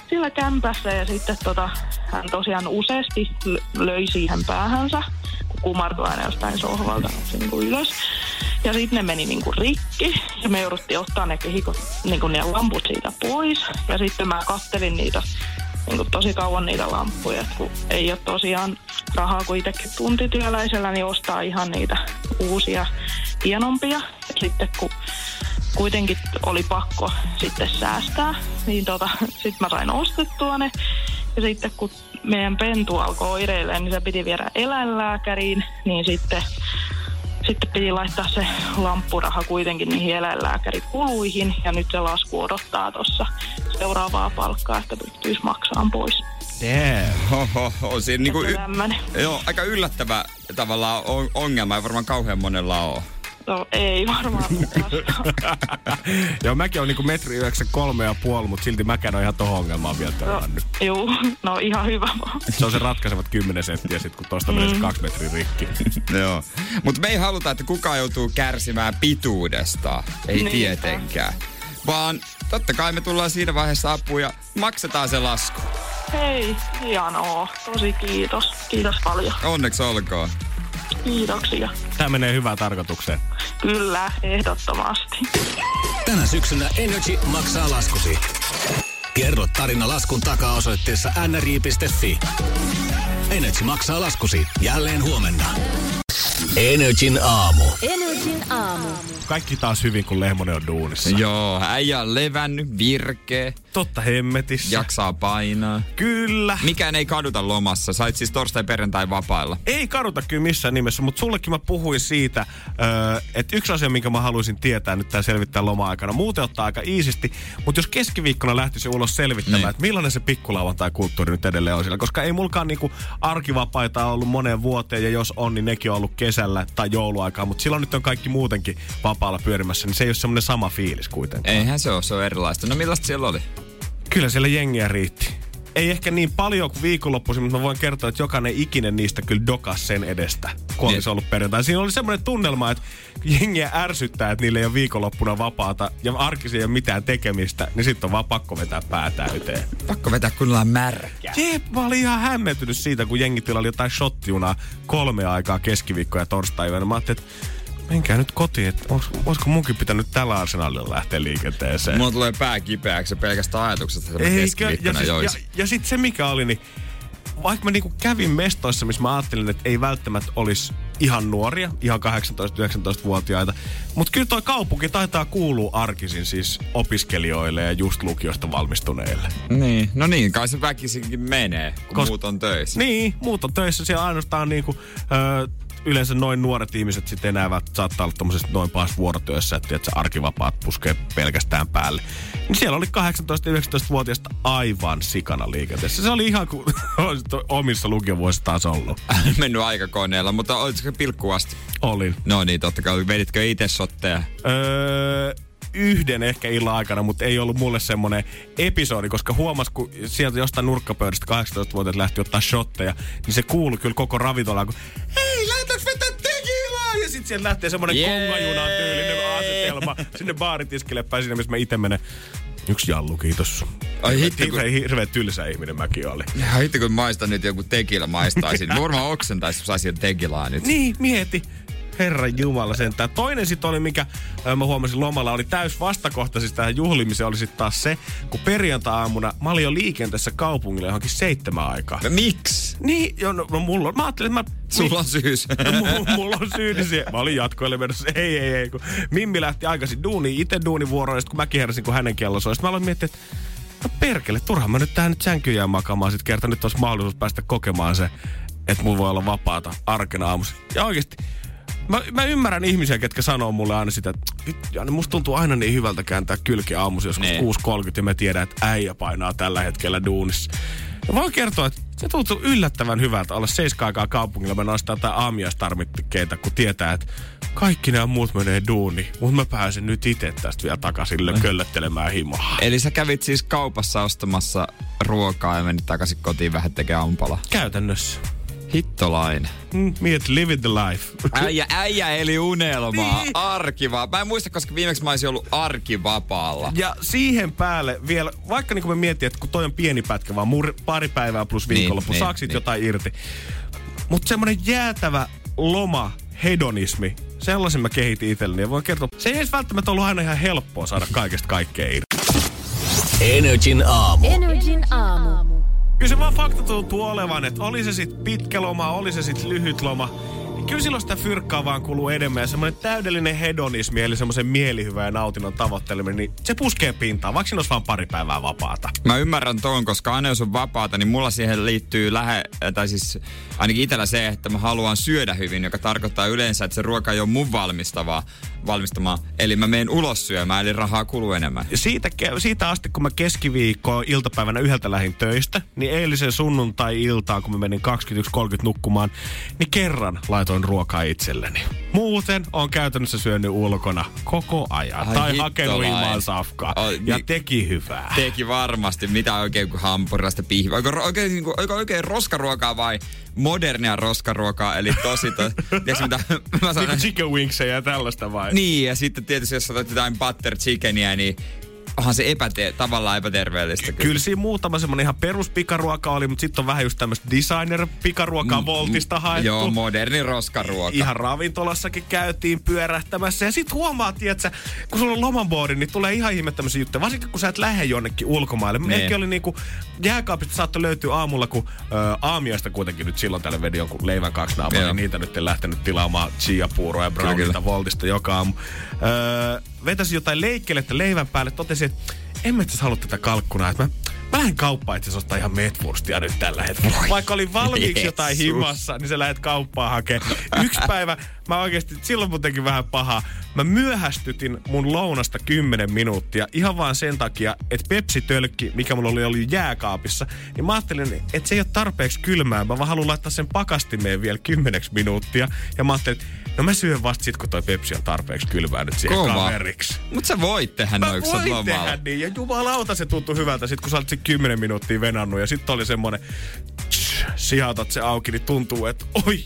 siellä kämpässä ja sitten tota, hän tosiaan useasti löi siihen päähänsä, kun kumartui aina jostain sohvalta niin kuin ylös. Ja sitten ne meni niin kuin rikki ja me jouduttiin ottaa ne kehikot, niin kuin ne lamput siitä pois. Ja sitten mä kattelin niitä niin kuin tosi kauan niitä lamppuja, että kun ei ole tosiaan rahaa kuin itsekin tuntityöläisellä, niin ostaa ihan niitä uusia hienompia. Ja sitten kun kuitenkin oli pakko sitten säästää, niin tota, sitten mä sain ostettua ne. Ja sitten kun meidän pentu alkoi oireilemaan, niin se piti viedä eläinlääkäriin, niin sitten sitten piti laittaa se lamppuraha kuitenkin niihin eläinlääkärikuluihin ja nyt se lasku odottaa tuossa seuraavaa palkkaa, että pystyisi maksamaan pois. Damn. On siinä niinku y- joo, aika yllättävä tavallaan on- ongelma, ei varmaan kauhean monella ole. No ei varmaan. Joo, mäkin on niinku metri 93 ja puoli, mutta silti mäkään on ihan tohon ongelmaan vielä no, juu, no ihan hyvä vaan. Se on se ratkaisevat 10 senttiä sit, kun tosta menee se kaksi metriä rikki. Joo. Mutta me ei haluta, että kukaan joutuu kärsimään pituudesta. Ei Niinpä. tietenkään. Vaan totta kai me tullaan siinä vaiheessa apuun ja maksetaan se lasku. Hei, hienoa. Tosi kiitos. Kiitos paljon. Onneksi olkoon. Kiitoksia. Tää menee hyvään tarkoitukseen. Kyllä, ehdottomasti. Tänä syksynä Energy maksaa laskusi. Kerro tarina laskun takaa osoitteessa nri.fi. Energy maksaa laskusi jälleen huomenna. Energin aamu. Energin aamu. Kaikki taas hyvin, kun Lehmonen on duunissa. Joo, äijä on levännyt, virkeä, Totta hemmetissä. jaksaa painaa. Kyllä. Mikään ei kaduta lomassa. Sait siis torstai perjantai vapailla. Ei kaduta kyllä missään nimessä, mutta sullekin mä puhuin siitä, öö, että yksi asia, minkä mä haluaisin tietää nyt tää selvittää loma-aikana. Muuten ottaa aika iisisti, mutta jos keskiviikkona lähtisi ulos selvittämään, Niin. että millainen se pikkulauantai-kulttuuri nyt edelleen on siellä. Koska ei mulkaan niinku arkivapaita ollut moneen vuoteen, ja jos on, niin nekin on ollut kesällä tai jouluaikaa. Mutta silloin nyt on kaikki muutenkin vapaalla pyörimässä, niin se ei ole semmoinen sama fiilis kuitenkaan. Eihän se ole, se on erilaista. No millaista siellä oli? Kyllä siellä jengiä riitti. Ei ehkä niin paljon kuin viikonloppuisin, mutta mä voin kertoa, että jokainen ikinen niistä kyllä dokas sen edestä, kun olisi Niin. ollut perjantai. Siinä oli semmoinen tunnelma, että jengiä ärsyttää, että niillä ei ole viikonloppuna vapaata ja arkisin ei ole mitään tekemistä, niin sitten on vaan pakko vetää pää täyteen. Pakko vetää kunnolla märkää. Jep, mä olin ihan hämmentynyt siitä, kun jengi tilaili jotain shottiunaa kolme aikaa keskiviikko ja torstai Mä ajattelin, että menkää nyt kotiin, että olis- olisiko munkin pitänyt tällä arsenaalilla lähteä liikenteeseen. Mulla tulee pää kipeäksi ja pelkästään ajatuksesta, että Eikö? Ja, siis, ja, joisin. ja sitten se mikä oli, niin vaikka mä niinku kävin mestoissa, missä mä ajattelin, että ei välttämättä olisi ihan nuoria, ihan 18-19-vuotiaita, mutta kyllä toi kaupunki taitaa kuulua arkisin siis opiskelijoille ja just lukiosta valmistuneille. Niin, no niin, kai se väkisinkin menee, kun Kos- muut on töissä. Niin, muut on töissä. Siellä ainoastaan niinku, ö, yleensä noin nuoret ihmiset sitten enää vält- saattaa olla tommosessa noin pahassa vuorotyössä, että tiedät, se arkivapaat puskee pelkästään päälle. Niin siellä oli 18-19-vuotiaista aivan sikana liikenteessä. Se oli ihan kuin omissa lukiovuosissa taas ollut. Mennyt aikakoneella, mutta olisiko pilkku asti? Olin. No niin, totta kai. Veditkö itse sotteja? Öö, yhden ehkä illan aikana, mutta ei ollut mulle semmonen episodi, koska huomas, kun sieltä jostain nurkkapöydästä 18-vuotiaat lähti ottaa shotteja, niin se kuului kyllä koko ravintolaan, kun hei? Ja sitten sieltä lähtee semmonen Jee! kongajunan tyylinen asetelma sinne baaritiskille päin sinne, missä mä itse menen. Yksi jallu, kiitos. Ai hitto, kun, Hirveä, hirveä tylsä ihminen mäkin oli. ja hitto, kun maistan nyt joku tekillä maistaisin. Mä varmaan oksentaisin, jos saisin tekilaa nyt. Niin, mieti. Herran Jumala sentään. Toinen sitten oli, mikä mä huomasin lomalla, oli täys vastakohta siis tähän juhlimiseen, oli sitten taas se, kun perjantai-aamuna mä olin jo liikenteessä kaupungilla johonkin seitsemän aikaa. No, miksi? Niin, jo, no, no mulla on, mä ajattelin, että mä... Sulla on syys. No, mulla, mulla on syyni siihen. Mä olin jatkoille menossa. Ei, ei, ei. Kun Mimmi lähti aikaisin duuniin, itse duunivuoroon, ja sitten kun mäkin heräsin, kun hänen kello soi. Sitten mä aloin miettiä, että no perkele, turhaan mä nyt tähän nyt sänkyyn jää makaamaan. Sitten kerta nyt olisi mahdollisuus päästä kokemaan se, että mulla voi olla vapaata arkena aamussa. Ja oikeasti, mä, mä ymmärrän ihmisiä, ketkä sanoo mulle aina sitä, että "Vittu, Janne, musta tuntuu aina niin hyvältä kääntää kylki aamussa joskus Niin. 6.30 ja mä tiedän, että äijä painaa tällä hetkellä duunissa. Ja voin kertoa, että se tuntuu yllättävän hyvältä olla seiskaan aikaa kaupungilla. Mä nostaa jotain aamiaistarmitteita, kun tietää, että kaikki nämä muut menee duuni. Mutta mä pääsen nyt itse tästä vielä takaisin köllöttelemään himaa. Eli sä kävit siis kaupassa ostamassa ruokaa ja menit takaisin kotiin vähän tekemään ampala. Käytännössä. Hittolainen. Mm, Miet, live the life. Äijä, äijä eli unelmaa. Niin. Arkivaa. Mä en muista, koska viimeksi mä olisin ollut arkivapaalla. Ja siihen päälle vielä, vaikka niin kuin me miettii, että kun toi on pieni pätkä, vaan mur, pari päivää plus viikonloppu, niin, niin, saako siitä niin. jotain irti. Mutta semmoinen jäätävä loma, hedonismi, sellaisen mä kehitin itselleni. Ja voin kertoa, se ei edes välttämättä ollut aina ihan helppoa saada kaikesta kaikkea irti. Energin aamu. Energin aamu. Kyllä se vaan fakta tuntuu olevan, että oli se sitten pitkä loma, oli se sitten lyhyt loma, kyllä silloin sitä fyrkkaa vaan kuluu enemmän ja semmoinen täydellinen hedonismi, eli semmoisen mielihyvän ja nautinnon tavoitteleminen, niin se puskee pintaan, vaikka siinä olisi vaan pari päivää vapaata. Mä ymmärrän tuon, koska aina jos on vapaata, niin mulla siihen liittyy lähe, tai siis ainakin itsellä se, että mä haluan syödä hyvin, joka tarkoittaa yleensä, että se ruoka ei ole mun valmistavaa, valmistamaa. Eli mä menen ulos syömään, eli rahaa kuluu enemmän. Siitä, siitä asti, kun mä keskiviikkoon iltapäivänä yhdeltä lähin töistä, niin eilisen sunnuntai-iltaan, kun mä menin 21.30 nukkumaan, niin kerran laitoin ruokaa itselleni. Muuten on käytännössä syönyt ulkona koko ajan. Ai tai hakenut ilmaan safkaa. Ai, ja niin- teki hyvää. Teki varmasti, mitä oikein kuin hampurista pihvi. Onko ro- oikein, niin kuin, oikein, oikein roskaruokaa vai modernia roskaruokaa, eli tosi to, tiedätkö mitä mä sanon? Niinku chicken wingsejä ja tällaista vai? Niin, ja sitten tietysti jos otat jotain butter chickenia, niin onhan se epäte- tavallaan epäterveellistä. Kyllä. Kyllä siinä muutama semmonen ihan peruspikaruoka oli, mutta sitten on vähän just tämmöistä designer-pikaruokaa Voltista haettu. Mm, Joo, moderni roskaruoka. Ihan ravintolassakin käytiin pyörähtämässä. Ja sit huomaat, että kun sulla on lomanboardi, niin tulee ihan ihme tämmöisiä juttuja. Varsinkin kun sä et lähde jonnekin ulkomaille. Nee. Meilläkin oli niinku, jääkaapista saattoi löytyä aamulla, kun ö, aamiaista kuitenkin nyt silloin tälle vedi jonkun leivän kaksi naapaa, Joo. niin niitä nyt en lähtenyt tilaamaan chia-puuroa ja Kyllä, brownita kyllä. Voltista joka aamu. Öö, vetäsin jotain leikkelettä leivän päälle, totesin, että en mä itse halua tätä kalkkunaa, että mä Mä lähden kauppaan itse ostaa ihan metwurstia nyt tällä hetkellä. Vaikka oli valmiiksi jotain Jeesus. himassa, niin sä lähdet kauppaan hakemaan. Yksi päivä, mä oikeasti, silloin mun teki vähän pahaa. Mä myöhästytin mun lounasta 10 minuuttia ihan vaan sen takia, että Pepsi-tölkki, mikä mulla oli ollut jääkaapissa, niin mä ajattelin, että se ei ole tarpeeksi kylmää. Mä vaan haluan laittaa sen pakastimeen vielä 10 minuuttia. Ja mä ajattelin, että no mä syön vasta sit, kun toi Pepsi on tarpeeksi kylmää nyt siihen Kova. kaveriksi. Mut sä voit tehdä Mä noin, kun sä oot voin lomalla. tehdä niin, ja jumalauta se tuntui hyvältä. Sitten kun sä olet se 10 minuuttia venannut ja sitten oli semmonen, tsch, sihautat se auki, niin tuntuu, että oi,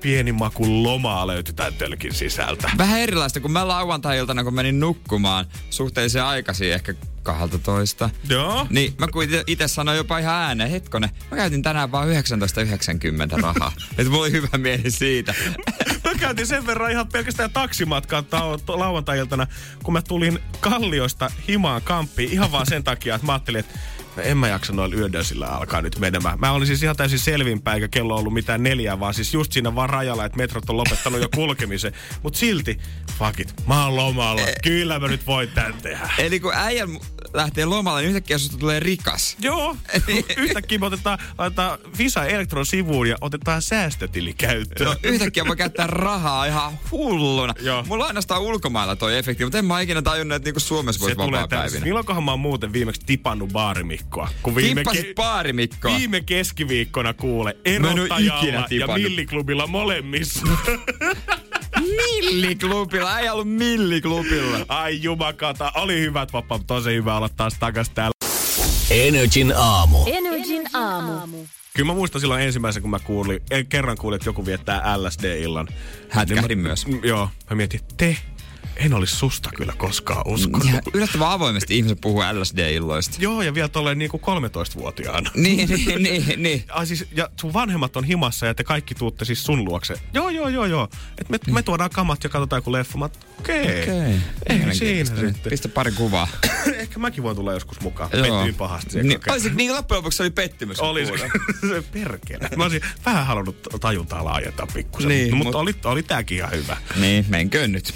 pieni maku lomaa löytyi tämän tölkin sisältä. Vähän erilaista, kun mä lauantai-iltana, kun menin nukkumaan suhteellisen aikaisin, ehkä 12. Joo. Niin mä kuitenkin itse sanoin jopa ihan ääneen, hetkonen, mä käytin tänään vaan 19,90 rahaa. että mulla oli hyvä mieli siitä. Mä käytin sen verran ihan pelkästään taksimatkaa to- lauantai-iltana, kun mä tulin Kalliosta himaan kamppiin ihan vaan sen takia, että mä ajattelin, että no en mä jaksa noilla yödösillä alkaa nyt menemään. Mä olin siis ihan täysin selvinpäin, eikä kello ollut mitään neljää, vaan siis just siinä vaan rajalla, että metrot on lopettanut jo kulkemisen. Mut silti, fuck it, mä oon lomalla. Kyllä mä nyt voin tän tehdä. Eli kun äijä lähtee lomalle, niin yhtäkkiä susta tulee rikas. Joo, yhtäkkiä me otetaan, laitetaan Visa Elektron sivuun ja otetaan säästötili käyttöön. No, yhtäkkiä voi käyttää rahaa ihan hulluna. Joo. Mulla on ainoastaan ulkomailla toi efekti, mutta en mä ikinä tajunnut, että niinku Suomessa voisi vapaa päivinä. Milloinkohan mä oon muuten viimeksi tipannut baarimikkoa? Kun viime, Tippasit baarimikkoa. viime keskiviikkona kuule erottajalla ja milliklubilla molemmissa. Milliklubilla, ei ollut milliklubilla. Ai jumakata, oli hyvät vapaa, tosi hyvä olla taas takas täällä. Energin aamu. Energin aamu. Kyllä mä muistan silloin ensimmäisen, kun mä kuulin, en, kerran kuulin, että joku viettää LSD-illan. Hätkähdin Niin mä- myös. m- Joo, mä mietin, te, en olisi susta kyllä koskaan uskonut. Ja yllättävän avoimesti ihmiset puhuu LSD-illoista. Joo, ja vielä tolleen niinku 13-vuotiaana. Niin, niin, niin, niin. Ai siis, ja sun vanhemmat on himassa ja te kaikki tuutte siis sun luokse. Joo, joo, joo, joo. Et me, me tuodaan kamat ja katsotaan joku leffa. Mä, okei. Okay. Okei. Ei siinä sitten. Pistä pari kuvaa. Ehkä mäkin voin tulla joskus mukaan. Joo. Pettyin pahasti. Niin, kokeiluun. olisiko, niin loppujen lopuksi oli pettymys. Oli se, perkele. Mä olisin vähän halunnut tajuntaa laajentaa pikkusen. Niin, mutta, mut- oli, oli tääkin ihan hyvä. Niin, menköön nyt.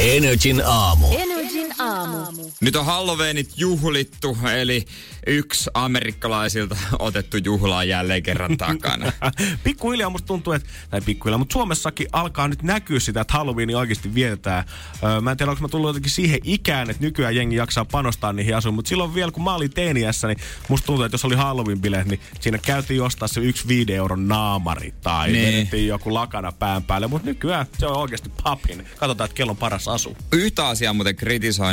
Energin aamu. Energin aamu. Nyt on Halloweenit juhlittu, eli yksi amerikkalaisilta otettu juhla on jälleen kerran takana. pikkuhiljaa musta tuntuu, että, tai pikkuhiljaa, mutta Suomessakin alkaa nyt näkyä sitä, että Halloween oikeasti vietetään. Öö, mä en tiedä, onko mä tullut jotenkin siihen ikään, että nykyään jengi jaksaa panostaa niihin asuihin, mutta silloin vielä, kun mä olin teiniässä, niin musta tuntuu, että jos oli Halloween-bileet, niin siinä käytiin ostaa se yksi viiden euron naamari tai Niin. vedettiin joku lakana pään päälle, mutta nykyään se on oikeasti papin. Katsotaan, että kello on paras asu. Yhtä asiaa muuten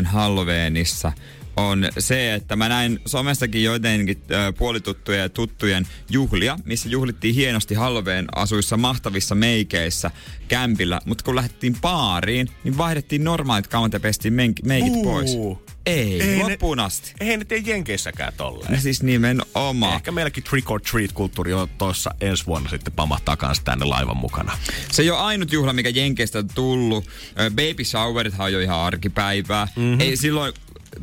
Halloweenissa on se, että mä näin somestakin joidenkin puolituttujen ja tuttujen juhlia, missä juhlittiin hienosti Halloween asuissa mahtavissa meikeissä kämpillä, mutta kun lähdettiin baariin, niin vaihdettiin normaalit kamat ja pestiin menk- meikit Uu. pois. Ei, Ei ne- loppuun asti. Eihän ne tee Jenkeissäkään tolleen. No siis nimenomaan. Ehkä meilläkin trick or treat kulttuuri on tuossa ensi vuonna sitten pamahtaa kanssa tänne laivan mukana. Se ei ole ainut juhla, mikä Jenkeistä on tullut. Baby showerithan on jo ihan arkipäivää. Mm-hmm. Ei silloin,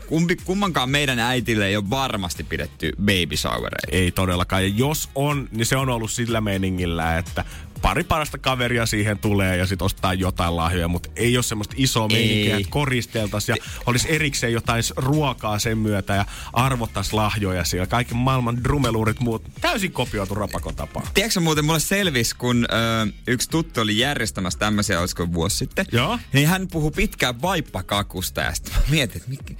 kumpi, kummankaan meidän äitille ei ole varmasti pidetty baby showereita. Ei todellakaan. Ja jos on, niin se on ollut sillä meningillä, että pari parasta kaveria siihen tulee ja sitten ostaa jotain lahjoja, mutta ei ole semmoista isoa Ei. meininkiä, että koristeltaisiin ja olisi erikseen jotain ruokaa sen myötä ja arvottaisi lahjoja siellä. Kaikki maailman drumeluurit muut. Täysin kopioitu rapakon tapaan. Tiedätkö muuten, mulle selvisi, kun ö, yksi tuttu oli järjestämässä tämmöisiä, olisiko vuosi sitten. Joo. Niin hän puhui pitkään vaippakakusta ja sitten mä mietin, että mikä,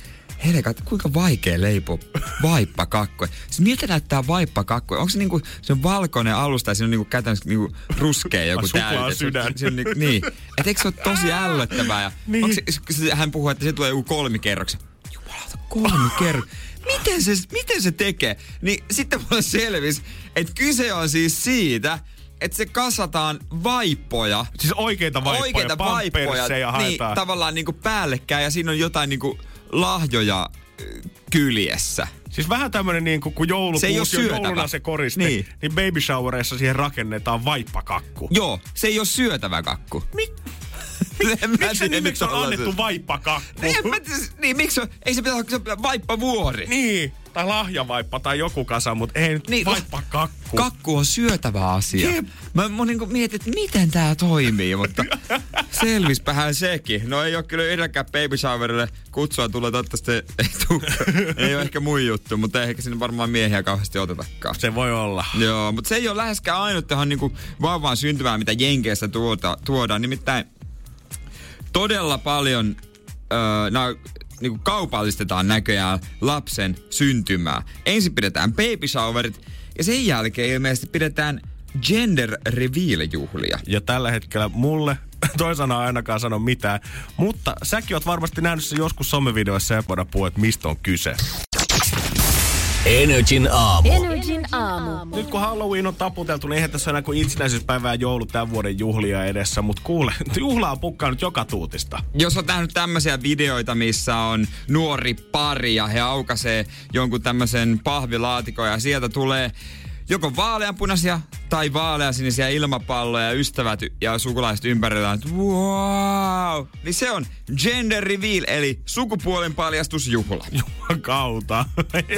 Helka, kuinka vaikea leipoa vaippakakkoja. Siis miltä näyttää vaippakakkoja? Onko se niinku, se on valkoinen alusta ja siinä on niinku käytännössä niinku ruskea joku täyte. sydän. Se on, niinku, niin. Et eikö se ole tosi ällöttävää? Ja Niin. onko se, se- hän puhuu, että se tulee joku kolmikerroksen. Jumalauta, kolmikerros. Miten se, miten se tekee? Niin sitten mulle selvisi, että kyse on siis siitä, että se kasataan vaippoja Siis oikeita vaippoja, oikeita vaippoja pampersseja niin, haetaan. tavallaan niinku päällekkäin ja siinä on jotain niinku lahjoja ö, kyljessä. Siis vähän tämmönen niin kuin, kun Se ei joulukuusi on syötävä. jouluna se koriste, Niin. niin, niin baby showereissa siihen rakennetaan vaippakakku. Joo, se ei ole syötävä kakku. Mik, mä miksi se nimeksi on annettu vaippakakku? En mä tiedä, niin miksi on, ei se pitää olla vaippavuori. Niin, tai lahjavaippa tai joku kasa, mutta ei nyt Niin, niin, vaippakakku. Kakku on syötävä asia. Jep. Mä, mä niinku mietin, että miten tää toimii, mutta selvispähän sekin. No ei ole kyllä yhdelläkään baby showerille kutsua tulee toivottavasti ei, tuu. ei ole ehkä mun juttu, mutta ehkä sinne varmaan miehiä kauheasti otetakaan. Se voi olla. Joo, mutta se ei ole läheskään ainut tähän niinku vauvaan syntymään, mitä Jenkeistä tuota, tuodaan. Nimittäin todella paljon öö, nää, niinku kaupallistetaan näköjään lapsen syntymää. Ensin pidetään baby showerit ja sen jälkeen ilmeisesti pidetään gender reveal-juhlia. Ja tällä hetkellä mulle toi sana ei ainakaan sano mitään. Mutta säkin oot varmasti nähnyt se joskus somevideoissa ja voidaan puhua, että mistä on kyse. Energin aamu. Energin aamu. Nyt kun Halloween on taputeltu, niin eihän tässä enää kuin itsenäisyyspäivää ja joulu tämän vuoden juhlia edessä. Mutta kuule, juhla on pukkaanut joka tuutista. Jos on nähnyt tämmöisiä videoita, missä on nuori pari ja he aukaisee jonkun tämmöisen pahvilaatikon ja sieltä tulee joko vaaleanpunaisia tai vaaleasinisiä ilmapalloja, ystävät ja sukulaiset ympärillä, että wow! Niin se on gender reveal, eli sukupuolen paljastusjuhla, Juman kautta.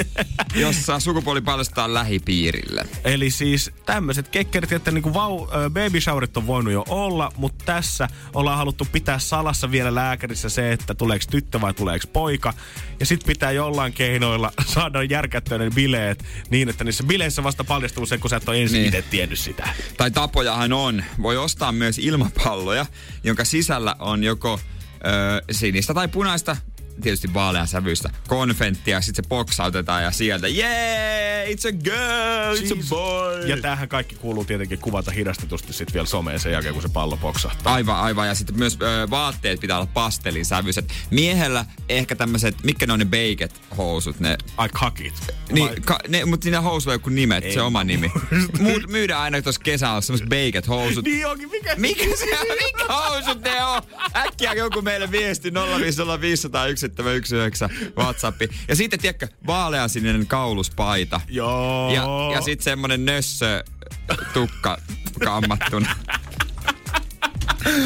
jossa sukupuoli paljastetaan lähipiirille. Eli siis tämmöiset kekkerit, että niinku vau, baby showerit on voinut jo olla, mutta tässä ollaan haluttu pitää salassa vielä lääkärissä se, että tuleeko tyttö vai tuleeko poika. Ja sit pitää jollain keinoilla saada järkättyä ne bileet niin, että niissä bileissä vasta paljastuu se, kun sä et ole ensin Niin. itse tiennyt sitä. Tai tapojahan on. Voi ostaa myös ilmapalloja, jonka sisällä on joko ö, sinistä tai punaista, tietysti vaalean sävyistä, konfenttia, sitten se boksautetaan ja sieltä, yeah, it's a girl, it's a boy. Ja tämähän kaikki kuuluu tietenkin kuvata hidastetusti sitten vielä someen sen jälkeen, kun se pallo poksahtaa. Aivan, aivan. Ja sitten myös ö, vaatteet pitää olla pastellin sävyiset. Miehellä ehkä tämmöiset, mitkä ne on ne beiket housut, ne Ai kakit. Niin, ka, ne, mutta siinä housuilla on joku nimet, Ei. se oma nimi. Mu- myydään aina tuossa kesällä semmoiset beiket housut. Niin onkin, mikä? Mikä se on? Mikä housut ne on? Äkkiä joku meille viesti 050501719 Whatsappi. Ja sitten, tiedätkö, vaaleansininen kauluspaita. Joo. Ja, ja sitten semmonen nössö tukka kammattuna.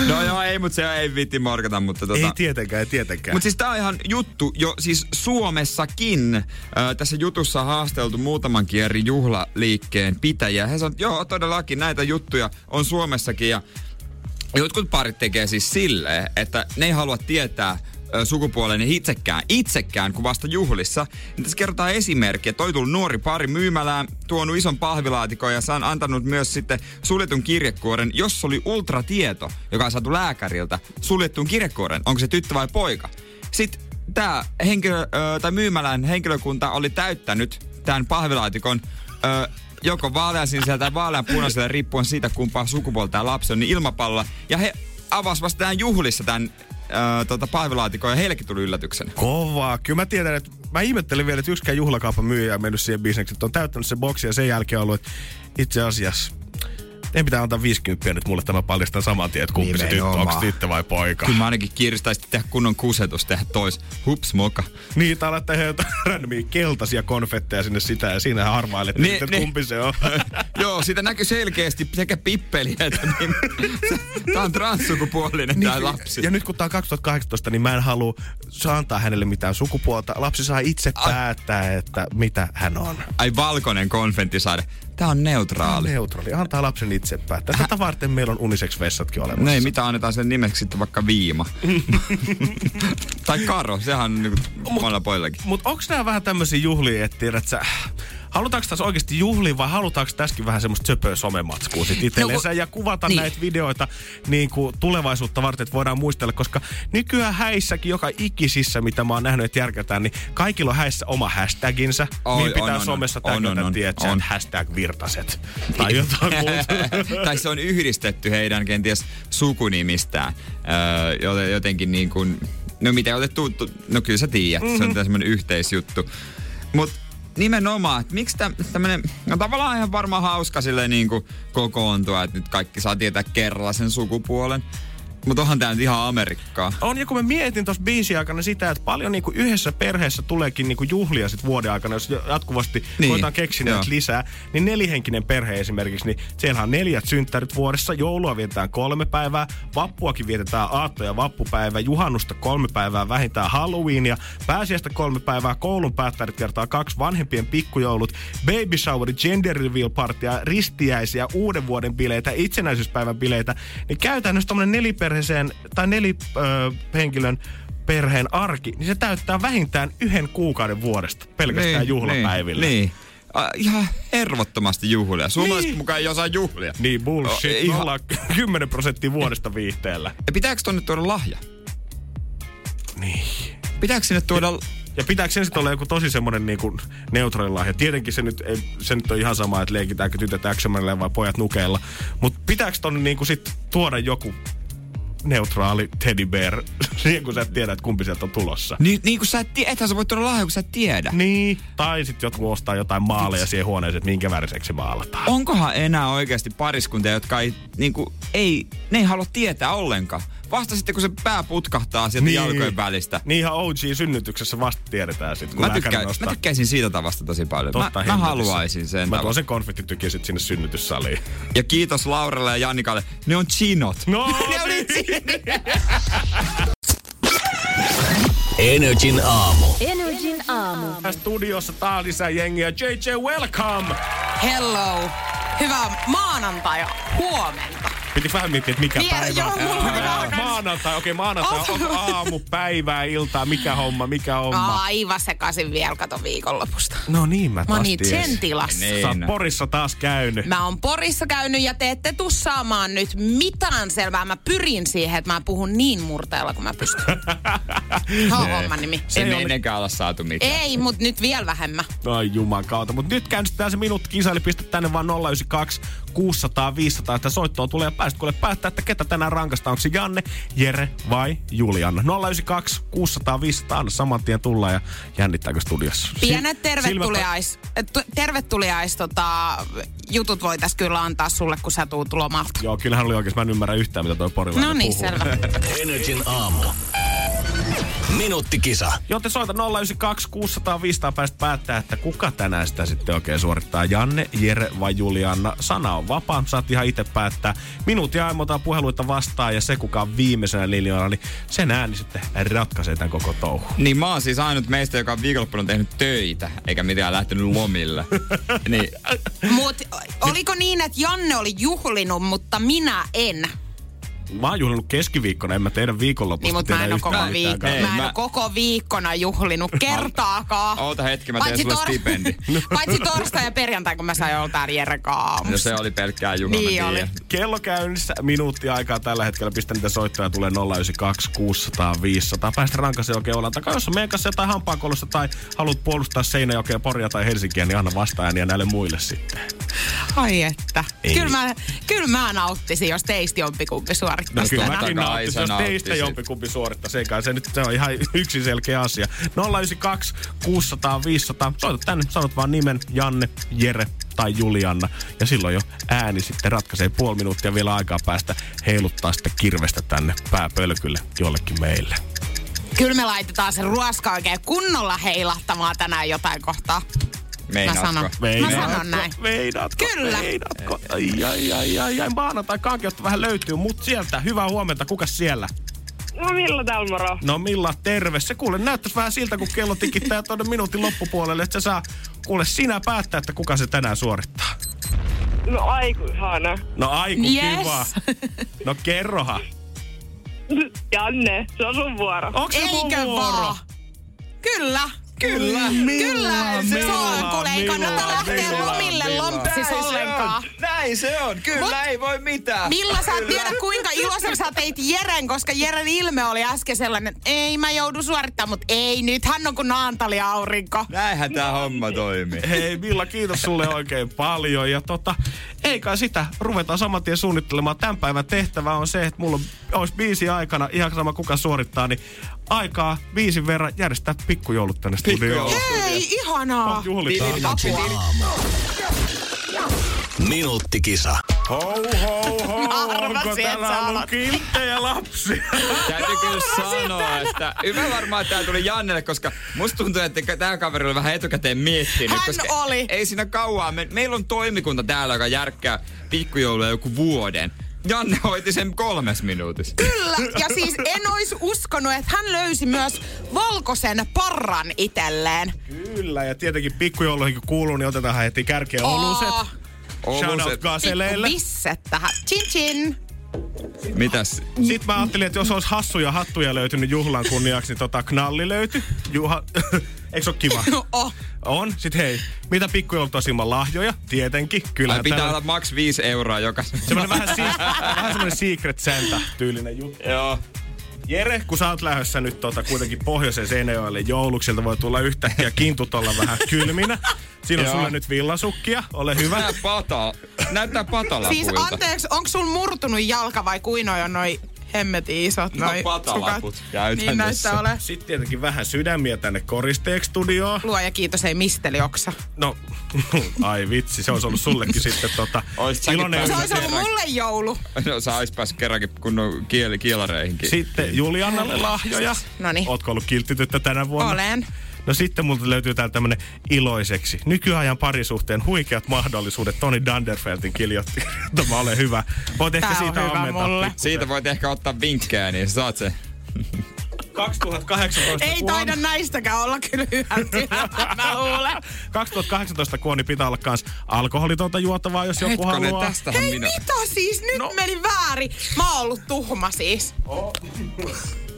No joo, ei, mutta se ei vitti morkata, mutta tota... Ei tietenkään, ei tietenkään. Mutta siis tää on ihan juttu jo siis Suomessakin. Äh, tässä jutussa on haasteltu muutaman eri juhlaliikkeen pitäjiä. He sanovat, joo todellakin näitä juttuja on Suomessakin ja jotkut parit tekee siis silleen, että ne ei halua tietää sukupuolen itsekään, itsekään kuin vasta juhlissa. Niin Tässä kerrotaan esimerkki, että toi tullut nuori pari myymälään, tuonut ison pahvilaatikon ja on antanut myös sitten suljetun kirjekuoren, jos oli ultratieto, joka on saatu lääkäriltä, suljettuun kirjekuoren, onko se tyttö vai poika. Sitten tämä henkilö, tai myymälän henkilökunta oli täyttänyt tämän pahvilaatikon joko vaaleansinisellä tai vaaleanpunaisella riippuen siitä, kumpaa sukupuolta tämä lapsi on, niin ilmapallolla. Ja he avasivat vasta tämän juhlissa tämän ö, tota, pahvilaatikon ja heillekin tuli yllätyksenä. Kovaa. Kyllä mä tiedän, että mä ihmettelin vielä, että yksikään juhlakaupan myyjä on mennyt siihen bisnekseen, että on täyttänyt se boksi ja sen jälkeen ollut, että itse asiassa teidän pitää antaa 50 nyt mulle tämä paljastaa saman tien, että kumpi se tyttö, onko tyttö vai poika. Kyllä mä ainakin kiristaisin tehdä kunnon kusetus, tehdä tois. Hups, moka. Niin, tai laittaa ihan jotain randomia keltaisia konfetteja sinne sitä ja siinä harvailet, Niin, niin, että niin. kumpi se on. Joo, siitä näkyy selkeästi sekä pippeli että niin, Tää on transsukupuolinen niin, tää lapsi. Ja nyt kun tää on 2018, niin mä en halua saa antaa hänelle mitään sukupuolta. Lapsi saa itse Ai. päättää, että mitä hän on. Ai valkoinen konfettisaade. Tää on neutraali. Neutraali. Antaa lapsen itse päättää. Tätä varten meillä on unisex-vessatkin olemassa. No ei mitään, annetaan sen nimeksi sitten vaikka Viima. tai Karo, sehän on niinku monella poillakin. Mutta onko nämä vähän tämmöisiä juhlia, että tiedät sä, halutaanko tässä oikeasti juhlia vai halutaanko tässäkin vähän semmoista söpöä somematskua sit itsellensä kun- ja kuvata niin. näitä videoita niin kuin tulevaisuutta varten, että voidaan muistella, koska nykyään häissäkin joka ikisissä, mitä mä oon nähnyt, että järkätään, niin kaikilla on häissä oma hashtaginsa, Oi, on, pitää on, on. somessa On, on, on. On. hashtag virtaset tai jotain muuta. tai se on yhdistetty heidän kenties sukunimistään. Öö, joten- jotenkin niin kuin, no mitä otettu, no kyllä sä tiedät, mm-hmm. se on semmoinen yhteisjuttu. Mutta nimenomaan, että miksi tämmöinen, no tavallaan ihan varmaan hauska sille niin kuin kokoontua, että nyt kaikki saa tietää kerralla sen sukupuolen. Mutta onhan tää nyt ihan Amerikkaa. On, ja kun mä mietin tuossa biisin aikana sitä, että paljon niinku yhdessä perheessä tuleekin niinku juhlia sit vuoden aikana, jos jatkuvasti Niin, voidaan keksiä lisää, niin nelihenkinen perhe esimerkiksi, niin siellä on neljät synttärit vuodessa, joulua vietetään kolme päivää, vappuakin vietetään aatto- ja vappupäivä, juhannusta kolme päivää, vähintään Halloweenia, pääsiäistä kolme päivää, koulun päättäjät kertaa kaksi, vanhempien pikkujoulut, baby shower, gender reveal partia, ristiäisiä, uuden vuoden bileitä, itsenäisyyspäivän bileitä, niin käytännössä tommonen neliperheeseen tai nelihenkilön perheen arki, niin se täyttää vähintään yhden kuukauden vuodesta pelkästään niin, juhlapäivillä. Niin. niin. A, ihan hervottomasti juhlia. Suomalaiset Niin. mukaan ei osaa juhlia. Niin bullshit, O, oh, ihan- ollaan 10 prosenttia vuodesta viihteellä. Ja pitääkö tonne tuoda lahja? Niin. Pitääkö sinne tuoda... Ja pitääkö sen sitten olla joku tosi semmoinen niinku neutraali lahja? Tietenkin se nyt, ei, se nyt on ihan sama, että leikitäänkö tytöt vai pojat nukeilla. Mutta pitääkö tonne niinku sit tuoda joku neutraali teddy bear, siihen kun sä et tiedä, että kumpi sieltä on tulossa. Niin, niin kun sä et tiedä, ethän sä voit tuoda lahja, kun sä et tiedä. Niin, tai sitten jotkut ostaa jotain maaleja siihen huoneeseen, että minkä väriseksi se maalataan. Onkohan enää oikeasti pariskuntia, jotka ei, niin kuin, ei, ne ei halua tietää ollenkaan? Vasta sitten, kun se pää putkahtaa sieltä niin. jalkojen välistä. Niin ihan OG-synnytyksessä vasta tiedetään sitten, kun Mä, tykkään, nostaa. mä tykkäisin siitä tavasta tosi paljon. Totta mä, mä haluaisin sen. Mä tuon sen konfettitykin sit sinne synnytyssaliin. Ja kiitos Lauralle ja Jannikalle. Ne on chinot. No ne oli niin. Energin aamu. Energin aamu. Studiossa taas lisää jengiä. JJ, welcome! Hello. Hyvää maanantai huomenta. Piti vähän miettiä, että mikä Niin, päivä. joo, mulla maanantai, okei maanantai. Oota. Onko aamu, päivää, iltaa, mikä homma, mikä homma? Aivan sekaisin vielä kato viikonlopusta. No niin, mä Mä taas oon niin sen tilassa. Niin. Sä oot Porissa taas käynyt. Mä oon Porissa käynyt ja te ette tuu saamaan nyt mitään selvää. Mä pyrin siihen, että mä puhun niin murteella kuin mä pystyn. Se on homman nimi. Ei me oli- ennenkään olla saatu mitään. Ei, mut nyt vielä vähemmän. Ai juman kautta. Mutta nyt käynnistetään se minuutti kisa, eli pistä tänne vaan 092 600 500. Sitä soittoa tulee pääset kuule päättää, että ketä tänään rankasta. Onko se Janne, Jere vai Juliana? 092 600 500. Anna saman tien tulla ja jännittääkö studiossa? Pienet tervetuliais, t- tervetuliais tota, jutut voitais kyllä antaa sulle, kun sä tuut lomalta. Joo, kyllähän oli oikein. Mä en ymmärrä yhtään, mitä toi porilainen No niin, selvä. Energin aamu. Minuuttikisa. Joten soita 092 600 500 päästä päättää, että kuka tänään sitä sitten oikein suorittaa. Janne, Jere vai Juliana. Sana on vapaa, saat ihan itse päättää. Minuutin aimotaan puheluita vastaan ja se kuka on viimeisenä linjoilla, niin sen ääni sitten ratkaisee tämän koko touhu. Niin mä oon siis ainut meistä, joka on viikonloppuna tehnyt töitä, eikä mitään lähtenyt lomille. niin, Mut oliko niin, että Janne oli juhlinut, mutta minä en? Mä oon juhlinut keskiviikkona, en mä teidän viikonlopusta Niin, mutta mä en koko, yhtään viik- mitään. Ei, mä en mä- koko viikkona juhlinut kertaakaan. oota hetki, mä teen sulle stipendi. Paitsi torstai ja perjantai, kun mä sain olla täällä Jere No se oli pelkkää juhlaa, Niin mä oli. Kello käynnissä, minuutti aikaa tällä hetkellä. Pistä niitä soittoja, tulee 092 600 500. Päästä rankaseen oikein ollaan takaa. Jos on meidän kanssa jotain hampaankolosta tai haluat puolustaa Seinäjokea, Poria tai Helsinkiä, niin anna vastaajania näille muille sitten. Ai että. Kyllä mä, kyllä mä nauttisin, jos teistä jompikumpi No kyllä mäkin sä jos teistä jompikumpi suorittaisi. Eikä se nyt se on ihan yksi selkeä asia. 092 600 500. Soita tänne, sanot vaan nimen Janne, Jere tai Julianna. Ja silloin jo ääni sitten ratkaisee puoli minuuttia vielä aikaa päästä heiluttaa sitten kirvestä tänne pääpölkylle jollekin meille. Kyllä me laitetaan se ruoska oikein kunnolla heilahtamaan tänään jotain kohtaa. Meinaatko? sanon. Mä sanon näin. Meinaatko? Kyllä. Meinaatko? Ai, ai, ai, ai, ai. Maanantai kankeutta vähän löytyy, mut sieltä. Hyvää huomenta. Kuka siellä? No Milla täällä moro. No Milla, terve. Se kuule näyttäisi vähän siltä, kun kello tikittää tuonne minuutin loppupuolelle, että se saa kuule sinä päättää, että kuka se tänään suorittaa. No aiku ihana. No aiku Yes. kiva. No kerrohan. Janne, se on sun vuoro. Onko se mun Eikö vuoro? vaan? Kyllä. Kyllä. Kyllä. Se on, kuule, ei kannata lähteä lomille lompsis ollenkaan. Näin se on. Kyllä, Mut- ei voi mitään. Milla sä et tiedä kuinka iloiseksi sä teit Jeren, koska Jeren ilme oli äsken sellainen, että ei mä joudu suorittamaan, mutta ei nyt, hän on kuin Naantali aurinko. Näinhän tää homma toimii. Hei Milla, kiitos sulle oikein paljon. Ja tota, ei kai sitä, ruvetaan saman tien suunnittelemaan. Tämän päivän tehtävä on se, että mulla olisi biisi aikana, ihan sama kuka suorittaa, niin aikaa biisin verran järjestää pikkujoulut tänne studioon. Hei, ihanaa. Juhlitaan. Energin aamu. Minuuttikisa. Ho, ho, ho, Arvasin, onko täällä ollut kilttejä lapsia? Täytyy kyllä sanoa, että hyvä varmaan, tää tuli Jannelle, koska musta tuntuu, että tämä kaveri oli vähän etukäteen miettinyt. Hän koska oli. Ei siinä kauaa. Me, meillä on toimikunta täällä, joka järkkää pikkujoulua joku vuoden. Janne hoiti sen kolmes minuutissa. Kyllä, ja siis en olisi uskonut, että hän löysi myös valkoisen parran itselleen. Kyllä, ja tietenkin pikkujouluihin kun kuuluu, niin otetaan heti kärkeen oluset. Oo, Shout out Gaseleille. bisset tähän. Chin chin. Mitäs? Sitten mä ajattelin, että jos olisi hassuja hattuja löytynyt juhlan kunniaksi, niin tota knalli löytyi. Juha... Eikö se ole kiva? Oh. On. Sitten hei, mitä pikkujoulut on ilman lahjoja? Tietenkin. Kyllä. Ai pitää olla maks 5 euroa jokaisen. Semmoinen vähän, si- vähän semmoinen Secret Santa-tyylinen juttu. Joo. Jere, kun sä oot lähdössä nyt tota, kuitenkin pohjoiseen Seinäjoelle jouluksilta, voi tulla yhtäkkiä kintut olla vähän kylminä. Siinä on Joo. sulle nyt villasukkia, ole hyvä. Nää pata. Näyttää patalapuilta. Siis anteeksi, onko sun murtunut jalka vai kuinoi on noi hemmetin isot No, noi patalaput. Niin näistä ole. Sitten tietenkin vähän sydämiä tänne koristeeksi studioon. Luoja kiitos, ei mistelioksa. No, ai vitsi, se olisi ollut sullekin sitten tota, säkin iloinen Se olisi ollut kerran- mulle joulu. No sä ois päässyt kerrankin kunnon kieli, kielareihinkin. Sitten Juliannalle lahjoja. Noniin. Ootko ollut kilttityttö tänä vuonna? Olen. No sitten multa löytyy täällä tämmönen iloiseksi. Nykyajan parisuhteen huikeat mahdollisuudet. Toni Dunderfeltin kirjoitti. Tämä ole hyvä. Voit ehkä Tää siitä hyvä ammentaa. Siitä voit ehkä ottaa vinkkejä, niin saat se. 2018 Ei taida näistäkään olla kyllä hyötyä, mä luulen. 2018 kuoni pitää olla kans alkoholitonta juotavaa, jos joku Hetkonen, haluaa. tästähän Hei minä... mitä siis? Nyt no. meni väärin. Mä oon ollut tuhma siis.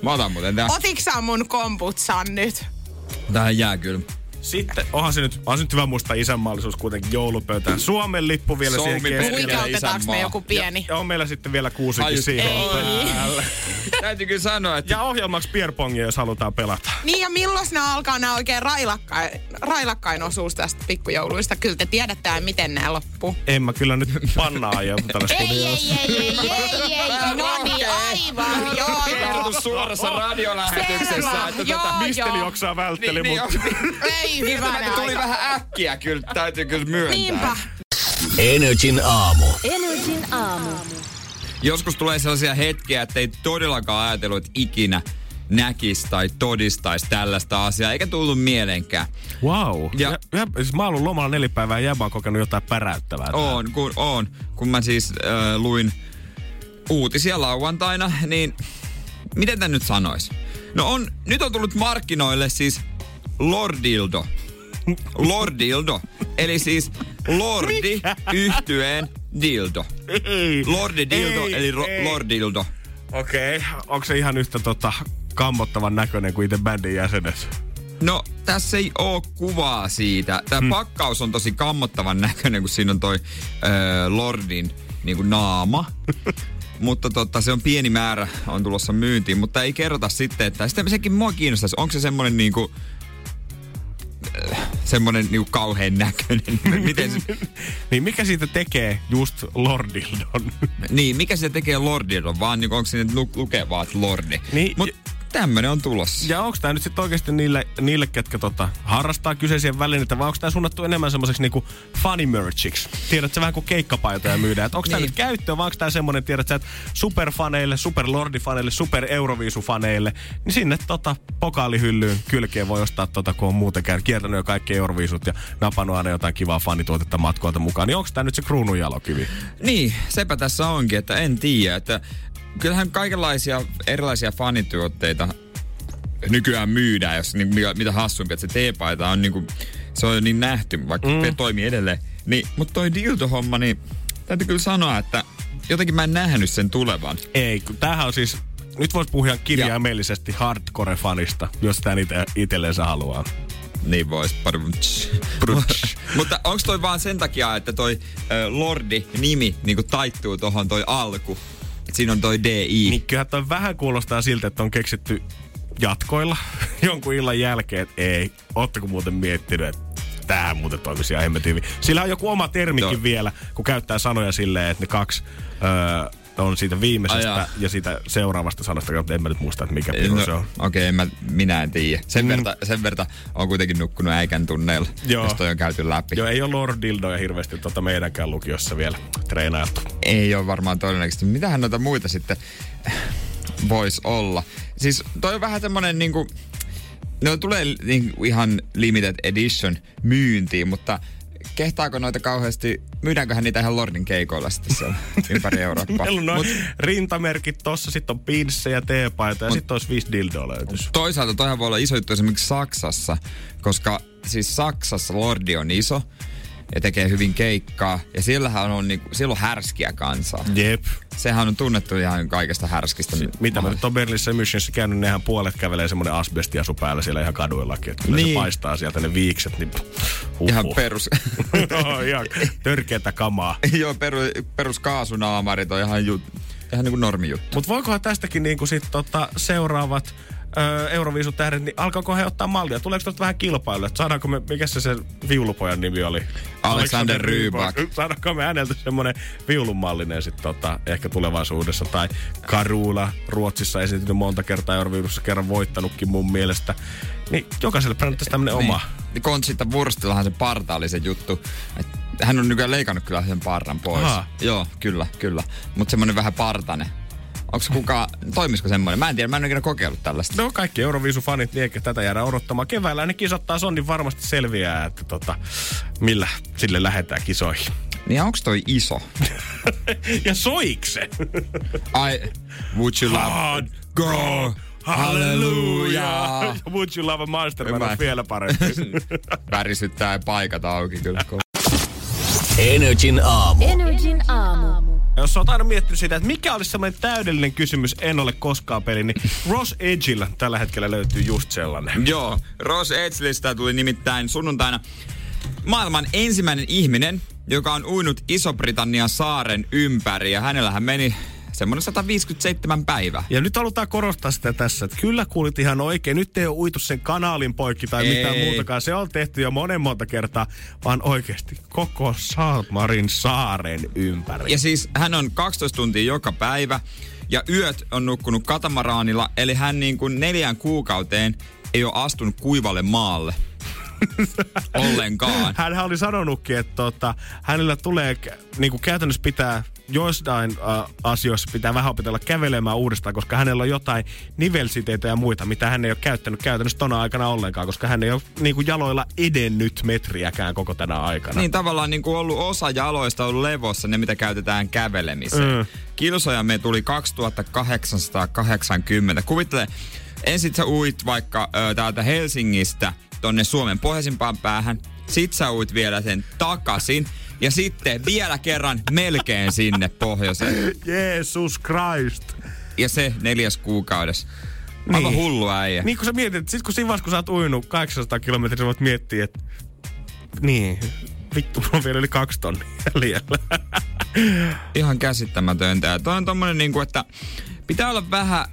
Mä otan muuten tää. Otiks sä mun komputsan nyt? Tähän jää kyllä. Sitten onhan se nyt, onhan se nyt hyvä muistaa isänmaallisuus kuitenkin joulupöytään. Suomen lippu vielä siihen Suomi keskelle. perkele. Huikeutetaanko me joku pieni? Ja on meillä sitten vielä kuusikin Ai, siihen. ei. päälle. Täytyy kyllä sanoa, että Ja ohjelmaksi pierpongia, jos halutaan pelata. Niin ja milloin ne alkaa nämä oikein railakkain, railakkain osuus tästä pikkujouluista? Kyllä te tiedätte, miten nämä loppuu. En mä kyllä nyt pannaa aja tällä Ei, studiossa. ei, ei, ei, ei, ei. No niin, aivan, joo, joo. kerrottu suorassa radiolähetyksessä, että tota, Misteli oksaa vältteli, niin, mutta... niin, Ei niin, hyvänä tämä tuli aika. vähän äkkiä kyllä, täytyy kyllä myöntää. Niinpä. Energin aamu. Energin aamu. Joskus tulee sellaisia hetkiä, että ei todellakaan ajatellut, että ikinä näkis tai todistaisi tällaista asiaa, eikä tullut mieleenkään. Wow. Ja- Ja, ja, siis mä oon ollut lomalla nelipäivää ja jäbä on kokenut jotain päräyttävää. On, kun, on. Kun mä siis äh, luin uutisia lauantaina, niin miten tän nyt sanois? No on, nyt on tullut markkinoille siis Lordildo. Lordildo. Eli siis Lordi yhtyeen dildo. Ei. Lordi dildo, Ei, eli ro- ei. Lordildo. Okei, okay. onko se ihan yhtä tota, kammottavan näköinen kuin itse bändin jäsenet? No, tässä ei oo kuvaa siitä. Tämä hmm. pakkaus on tosi kammottavan näköinen, kun siinä on toi ö, Lordin niin kuin naama. mutta tota, se on pieni määrä, on tulossa myyntiin, mutta ei kerrota sitten, että sitten sekin mua kiinnostaisi. Onko se semmonen niinku, semmonen niinku kauhean näköinen? Miten se, Niin mikä siitä tekee just Lordildon? niin, mikä se tekee Lordilon? Vaan niinku, onko siinä lu- lukee vaan, että Lordi? Niin, Mut tämmönen on tulossa. Ja onko tämä nyt sitten oikeasti niille, niille, ketkä tota, harrastaa kyseisiä välineitä, vai onko tämä suunnattu enemmän semmoiseksi niinku funny merchiksi? Tiedätkö vähän kuin keikkapaitoja myydään. Onko tämä Niin. nyt käyttöön, vai onko tämä semmoinen, tiedätkö, että superfaneille, superlordifaneille, super Euroviisufaneille, niin sinne tota pokaalihyllyyn kylkeen voi ostaa tota, kun on muuten käy- kiertänyt jo kaikki Euroviisut ja napannut aina jotain kivaa fanituotetta matkoilta mukaan. Niin onko tämä nyt se kruununjalokivi? Niin, sepä tässä onkin, että en tiedä, että kyllähän kaikenlaisia erilaisia fanituotteita nykyään myydään, jos niin, mikä- mitä hassumpi, että se teepaita on niinku, se on niin nähty, vaikka mm. se toimii edelleen. Niin, mutta toi dildo-homma, niin täytyy kyllä sanoa, että jotenkin mä en nähnyt sen tulevan. Ei, kun tämähän on siis, nyt voisi puhua kirjaimellisesti hardcore-fanista, jos sitä itse itsellensä haluaa. Niin vois. Mutta onko toi vaan sen takia, että toi ö, Lordi-nimi niinku taittuu tohon toi alku? Et siinä on toi DI. Niin kyllähän toi vähän kuulostaa siltä, että on keksitty jatkoilla jonkun illan jälkeen, että ei, ootteko muuten miettinyt, että tämähän muuten toimisi ihan hemmetin hyvin. Sillä on joku oma termikin Joo. vielä, kun käyttää sanoja silleen, että ne kaksi öö, on siitä viimeisestä Ai jaa. ja siitä seuraavasta sanasta, mutta en mä nyt muista, että mikä piru se on. Okei, okay, minä en tiedä. Sen, mm. verta, sen verta on kuitenkin nukkunut äikän tunneilla, Joo. jos toi on käyty läpi. Joo, ei ole Lord Dildoja hirveästi tuota meidänkään lukiossa vielä treenailtu. Ei ole varmaan todennäköisesti. Mitähän noita muita sitten voisi olla? Siis toi on vähän semmonen niinku... Ne tulee niinku ihan limited edition myyntiin, mutta kehtaako noita kauheasti, myydäänköhän niitä ihan Lordin keikoilla sitten siellä ympäri Eurooppaa? Meillä on noin Mut rintamerkit tossa, sitten on pinssejä, teepaita ja sitten olisi viisi dildoa löytys. toisaalta toihan voi olla iso juttu esimerkiksi Saksassa, koska siis Saksassa Lordi on iso ja tekee hyvin keikkaa. Ja siellähän on, niinku, siellä on härskiä kansaa. Jep. Sehän on tunnettu ihan kaikesta härskistä. Mitä mä nyt on Berliinissä ja Münchenissä käynyt, nehän puolet kävelee semmoinen asbestiasu päällä siellä ihan kaduillakin. Että kyllä niin. Niin. se paistaa sieltä ne viikset, niin huhhuh. Ihan perus. Joo, ihan törkeätä kamaa. Joo, peru, perus kaasunaamarit on ihan, ju, ihan niin kuin normijuttu. Mutta voikohan tästäkin niinku sit tota seuraavat öö, Euroviisut tähdet, niin alkaako he ottaa mallia? Tuleeko tuosta vähän kilpailua? Että saadaanko me, mikä se se viulupojan nimi oli? Alexander Rybak. Saadaanko me häneltä semmoinen viulunmallinen sitten tota, ehkä tulevaisuudessa? Tai Karula Ruotsissa esiintynyt monta kertaa Euroviisussa, kerran voittanutkin mun mielestä. Niin jokaiselle brändättäisiin tämmöinen oma. Niin Conchita Wurstillahan se parta oli se juttu. Et hän on nykyään leikannut kyllä sen parran pois. Aa. Joo, kyllä, kyllä. Mutta semmonen vähän partane. Onko kuka, toimisiko semmoinen? Mä en tiedä, mä en ole ikinä kokeillut tällaista. No kaikki Euroviisu-fanit, niin eikä tätä jäädä odottamaan. Keväällä ne kisat taas on, niin varmasti selviää, että tota, millä sille lähdetään kisoihin. Niin onko toi iso? ja soikse! Ai, would you love... Hard Girl, hallelujah. Would you love a monster Mä- on vielä parempi. Värisyttää paikat auki kyllä. Energin aamu. Energin aamu. Jos olet aina miettinyt sitä, että mikä olisi semmoinen täydellinen kysymys, en ole koskaan peli, niin Ross Edgillä tällä hetkellä löytyy just sellainen. Joo, Ross Edgelistä tuli nimittäin sunnuntaina maailman ensimmäinen ihminen, joka on uinut Iso-Britannian saaren ympäri. Ja hänellähän meni semmoinen 157 päivää. Ja nyt halutaan korostaa sitä tässä, että kyllä kuulit ihan oikein. Nyt ei ole uitu sen kanaalin poikki tai Ei. mitään muutakaan. Se on tehty jo monen monta kertaa, vaan oikeasti koko Saltmarin saaren ympäri. Ja siis hän on 12 tuntia joka päivä ja yöt on nukkunut katamaraanilla, eli hän niin kuin neljään kuukauteen ei ole astunut kuivalle maalle. Ollenkaan. Hän oli sanonutkin, että tota, hänellä tulee niin kuin käytännössä pitää joistain äh, asioissa pitää vähän opetella kävelemään uudestaan, koska hänellä on jotain nivelsiteitä ja muita, mitä hän ei ole käyttänyt käytännössä tona aikana ollenkaan, koska hän ei ole niin kuin jaloilla edennyt metriäkään koko tänä aikana. Niin tavallaan niin kuin ollut osa jaloista ollut levossa, ne mitä käytetään kävelemiseen. Mm. Mm. Kilsojamme tuli 2880. Kuvittele, ensin sä uit vaikka ö, täältä Helsingistä tonne Suomen pohjoisimpaan päähän. Sit sä uit vielä sen takaisin. Ja sitten vielä kerran melkein sinne pohjoiseen. Jeesus Christ. Ja se neljäs kuukaudessa. Aivan Niin. hullu äijä. Niin kun sä mietit, että sit kun siinä vaiheessa, kun sä oot uinut 800 kilometriä, sä voit miettiä, että niin, vittu, mulla on vielä yli kaksi tonnia jäljellä. Ihan käsittämätöntä. Ja toi on tommonen niinku, että pitää olla vähän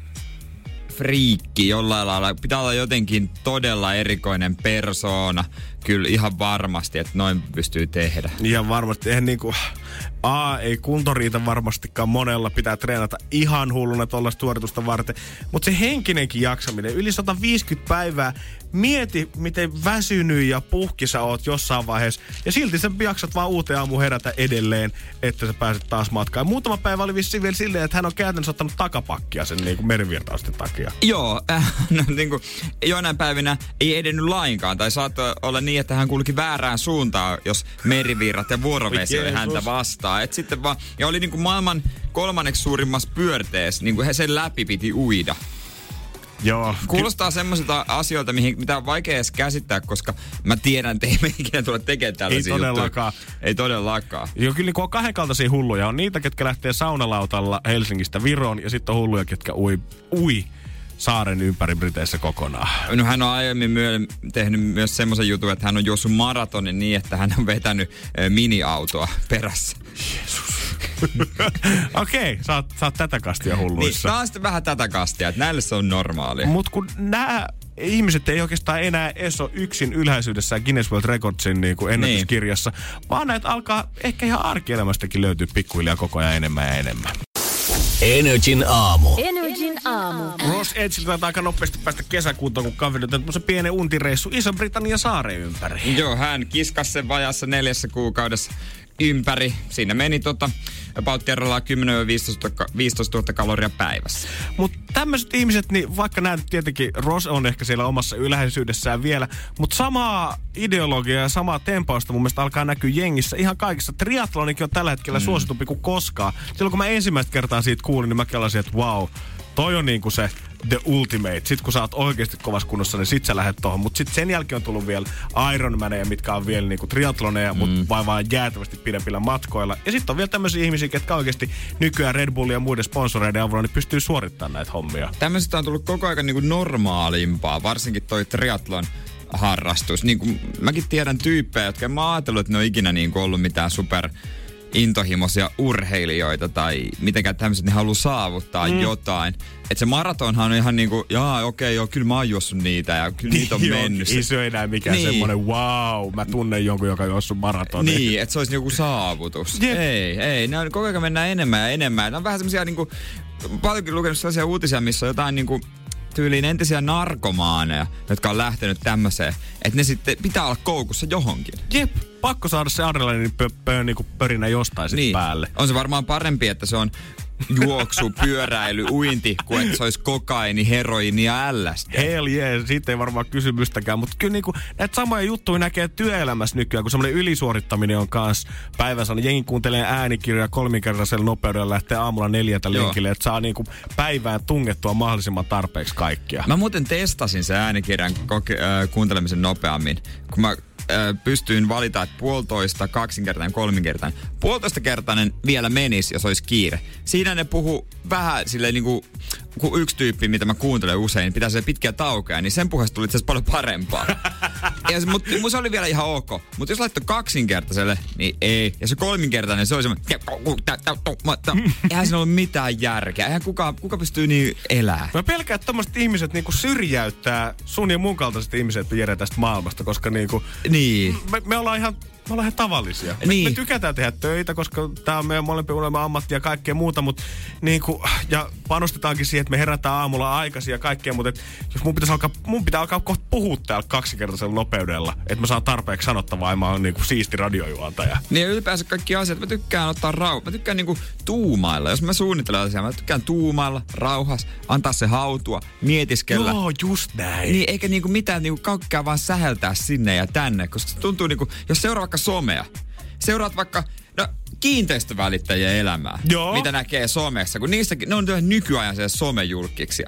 friikki jollain lailla. Pitää olla jotenkin todella erikoinen persoona. Kyllä ihan varmasti, että noin pystyy tehdä. Ihan varmasti. Eihän niinku, A, ei kunto riitä varmastikaan monella. Pitää treenata ihan hulluna tuollaista suoritusta varten. Mutta se henkinenkin jaksaminen, yli 150 päivää. Mieti, miten väsynyt ja puhki sä oot jossain vaiheessa. Ja silti sä jaksat vaan uuteen aamu herätä edelleen, että sä pääset taas matkaan. Muutama päivä oli vissiin vielä silleen, että hän on käytännössä ottanut takapakkia sen niinku merivirtausten takia. Joo, äh, no, niin kuin, joinain päivinä ei edennyt lainkaan. Tai saattoi olla niin, että hän kulki väärään suuntaan, jos merivirrat ja vuorovesi oli häntä vastaan. Et sitten vaan, ja oli niin kuin maailman kolmanneksi suurimmassa pyörteessä, niin kuin he sen läpi piti uida. Joo. Kuulostaa semmoisilta asioilta, mihin, mitä on vaikea edes käsittää, koska mä tiedän, että ei me ikinä tule tekemään tällaisia todellakaan. juttuja. Ei todellakaan. Joo, kyllä niin on kahdenkaltaisia hulluja. On niitä, ketkä lähtee saunalautalla Helsingistä Viroon ja sitten on hulluja, ketkä ui, ui saaren ympäri Briteissä kokonaan. No hän on aiemmin myö, tehnyt myös semmoisen jutun, että hän on juossut maratonin niin, että hän on vetänyt miniautoa perässä. Okei, okay, sä, oot, sä oot tätä kastia Niin, hulluissa. tää on sitten vähän tätä kastia, että näille se on normaalia. Mutta kun nämä ihmiset ei oikeastaan enää ole yksin ylhäisyydessään Guinness World Recordsin niin kuin ennätyskirjassa, vaan näitä alkaa ehkä ihan arkielämästäkin löytyä pikkuhiljaa koko ajan enemmän ja enemmän. Energin aamu. Energin aamu. Ross Edgellä taitaa aika nopeasti päästä kesäkuuta, kun kaverit on se pienen untireissu Iso-Britannian saaren ympäri. Joo, hän kiskas sen vajassa neljässä kuukaudessa ympäri. Siinä meni tota, about 10 15 15 000 kaloria päivässä. Mutta tämmöiset ihmiset, niin vaikka nämä nyt tietenkin, Ross on ehkä siellä omassa ylhäisyydessään vielä, mutta samaa ideologiaa ja samaa tempausta mun mielestä alkaa näkyä jengissä ihan kaikissa. Triathlonikin on tällä hetkellä mm. suositumpi kuin koskaan. Silloin kun mä ensimmäistä kertaa siitä kuulin, niin mä kelasin, että wow, toi on niinku se the ultimate. Sitten kun sä oot oikeasti kovassa kunnossa, niin sit sä lähdet tohon. Mutta sitten sen jälkeen on tullut vielä Ironmaneja, mitkä on vielä niinku triathloneja, mm. mutta vaan, vaan jäätävästi pidempillä matkoilla. Ja sitten on vielä tämmöisiä ihmisiä, jotka oikeasti nykyään Red Bullin ja muiden sponsoreiden avulla niin pystyy suorittamaan näitä hommia. Tämmöisestä on tullut koko ajan niinku normaalimpaa, varsinkin toi triathlon harrastus. Niin kuin, mäkin tiedän tyyppejä, jotka en mä ajatellut, että ne on ikinä niin ollut mitään super intohimoisia urheilijoita tai mitenkään tämmöiset, ne haluaa saavuttaa mm. jotain. Että se maratonhan on ihan niinku, jaa okei, okay, joo, kyllä mä oon juossut niitä ja kyllä niitä on mennyt. Ei se ole enää mikään Niin. semmoinen, wow, mä tunnen jonkun, joka on juossut maratonin. Niin, että se olisi joku saavutus. Jep. Ei, ei. Ne on, koko ajan mennään enemmän ja enemmän. Ne on vähän semmoisia niinku, paljonkin lukenut sellaisia uutisia, missä on jotain niinku, tyyliin entisiä narkomaaneja, jotka on lähtenyt tämmöiseen, että ne sitten pitää olla koukussa johonkin. Jep, pakko saada se adrenaliinin pö, pö, niinku pörinä jostain niin. päälle. On se varmaan parempi, että se on juoksu, pyöräily, uinti, kuin että se olisi kokaini, heroini ja LSD. Hell yeah, siitä ei varmaan kysymystäkään, mutta kyllä niinku, näitä samoja juttuja näkee työelämässä nykyään, kun semmoinen ylisuorittaminen on kanssa päivässä. Jengi kuuntelee äänikirjoja kolminkertaisella nopeudella lähtee aamulla neljältä lenkille, että saa niinku päivään tungettua mahdollisimman tarpeeksi kaikkia. Mä muuten testasin se äänikirjan koke- äh, kuuntelemisen nopeammin, kun mä pystyin valita, että puolitoista, kaksinkertainen, kolminkertainen. Puolitoista kertainen vielä menisi, jos olisi kiire. Siinä ne puhu vähän silleen niinku, yksi tyyppi, mitä mä kuuntelen usein, niin pitää se pitkiä taukoja, niin sen puheesta tuli itse asiassa paljon parempaa. ja se, mut, mut se oli vielä ihan ok. Mutta jos laittoi kaksinkertaiselle, niin ei. Ja se kolminkertainen, se oli semmoinen... Eihän siinä ollut mitään järkeä. Eihän kuka, kuka pystyy niin elää. Mä pelkään, että tommoset ihmiset niinku syrjäyttää sun ja mun kaltaiset ihmiset Jere tästä maailmasta, koska niinku, Niin. me, me ollaan ihan me ollaan ihan tavallisia. Me, Niin. me tykätään tehdä töitä, koska tämä on meidän molempien unelma ammatti ja kaikkea muuta, mutta niinku, ja panostetaankin siihen, että me herätään aamulla aikaisin ja kaikkea, mutta et, jos mun, pitäisi alkaa, mun pitää alkaa kohta puhua täällä kaksinkertaisella nopeudella, että mä saan tarpeeksi sanottavaa ja mä oon niinku siisti radiojuontaja. Niin ja ylipäänsä kaikki asiat. Mä tykkään ottaa rauha. Mä tykkään niinku tuumailla. Jos mä suunnittelen asiaa, mä tykkään tuumailla, rauhas, antaa se hautua, mietiskellä. Joo, just näin. Niin eikä niinku mitään niinku kaikkea vaan säheltää sinne ja tänne, koska se tuntuu niinku, jos seuraa vaikka somea, seuraat vaikka, no kiinteistövälittäjien elämää, Joo. mitä näkee somessa, kun niistäkin, ne on nykyajan se somejulkkiksi.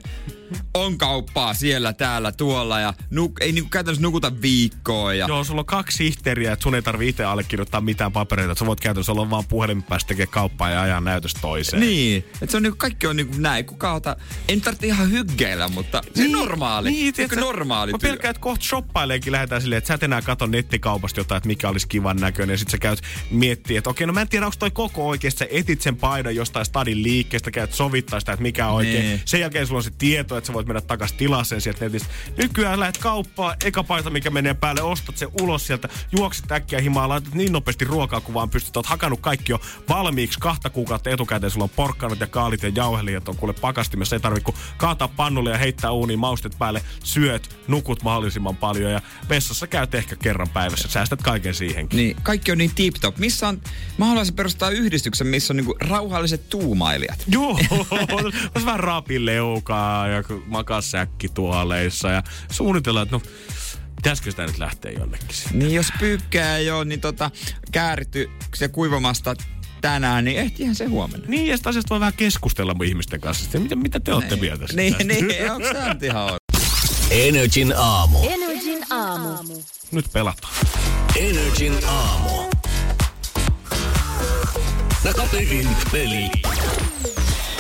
On kauppaa siellä, täällä, tuolla ja nuk, ei niinku käytännössä nukuta viikkoa ja Joo, sulla on kaksi sihteeriä, että sun ei tarvi itse allekirjoittaa mitään papereita. Sä voit käytännössä olla vaan puhelimen päästä tekemään kauppaa ja ajaa näytöstä toiseen. Niin, että se on niinku, kaikki on niinku näin. Kuka ota, nyt tarvitse ihan hyggeillä, mutta se on normaali. Niin, tiedätkö, normaali Mä pelkään, että kohta shoppaileekin lähdetään silleen, että sä et enää kato nettikaupasta jotain, että mikä olisi kivan näköinen. Ja sit sä käyt miettiä, että okei, no mä en tiedä, onko toi koko oikeasti. Sä etit sen paidan jostain stadin liikkeestä, käyt sovittaa sitä, että mikä on oikein. Niin. Sen jälkeen sulla on se tieto, että sä voit mennä takas tilaa sen sieltä netistä. Nykyään lähdet kauppaan, eka paita, mikä menee päälle, ostat sen ulos sieltä, juokset äkkiä himaa, laitat niin nopeasti ruokaa, kun vaan pystyt. Oot hakannut kaikki jo valmiiksi kahta kuukautta etukäteen. Sulla on porkkanat ja kaalit ja jauhelijat on kuule pakastimessa. Ei tarvitse kuin kaataa pannulle ja heittää uuniin maustet päälle. Syöt, nukut mahdollisimman paljon ja vessassa käyt ehkä kerran päivässä. Säästät kaiken siihenkin. Niin, kaikki on niin tip-top. Missä on, mä haluaisin perustaa yhdistyksen, missä on niinku rauhalliset tuumailijat. Joo, vähän rapileukaa ja makaa säkkituoleissa ja suunnitellaan, että no, pitäisikö sitä nyt lähteä jonnekin sitten? Niin jos pyykkää ei ole, niin tota, kääritty se kuivamasta tänään, niin ehtihän se huomenna. Niin, ja sitä asiasta voi vähän keskustella mun ihmisten kanssa. Sitten, mitä, mitä te olette mieltä siitä? Niin, niin, onko se nyt ihan? Energin aamu. Energin aamu. Nyt pelataan. Energin aamu. Takaperin peli.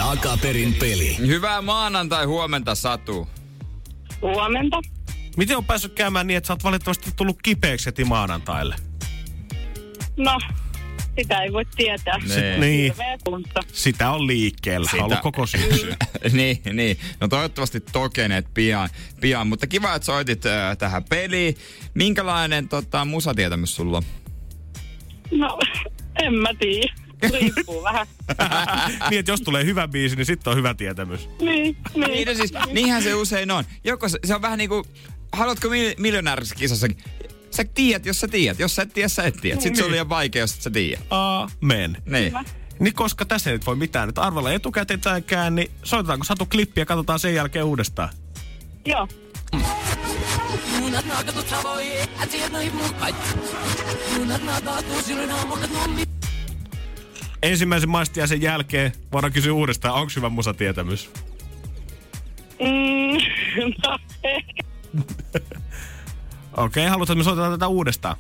Takaperin peli. Hyvää maanantai huomenta, Satu. Huomenta. Miten on päässyt käymään niin, että sä oot valitettavasti tullut kipeäksi heti maanantaille? No, sitä ei voi tietää. Niin, kunta. sitä on liikkeellä. Sitä. Ollut koko syksy. niin, niin. No toivottavasti tokenet pian, pian. mutta kiva, että soitit äh, tähän peliin. Minkälainen tota, musatietämys sulla on? No, en mä tiedä. Riippuu vähän. niin, että jos tulee hyvä biisi, niin sitten on hyvä tietämys. Niin, niin. Niin, no siis, niinhän se usein on. Joko se, se on vähän niinku, haluatko mil, miljonäärisessä kisassakin? Sä tiedät, jos sä tiedät. Jos sä et tiedä, sä et tiedä. Sitten se on Niin. liian vaikea, jos sä tiedä. Amen. Niin. Niin koska tässä ei nyt voi mitään nyt arvella etukäteenkään, niin soitetaanko Satu klippi ja katsotaan sen jälkeen uudestaan. Joo. Ensimmäisen maistiaisen jälkeen voidaan kysyä uudestaan, onko hyvä musatietämys? Mm, no. Okei, okay, haluatko, että me soitetaan tätä uudestaan?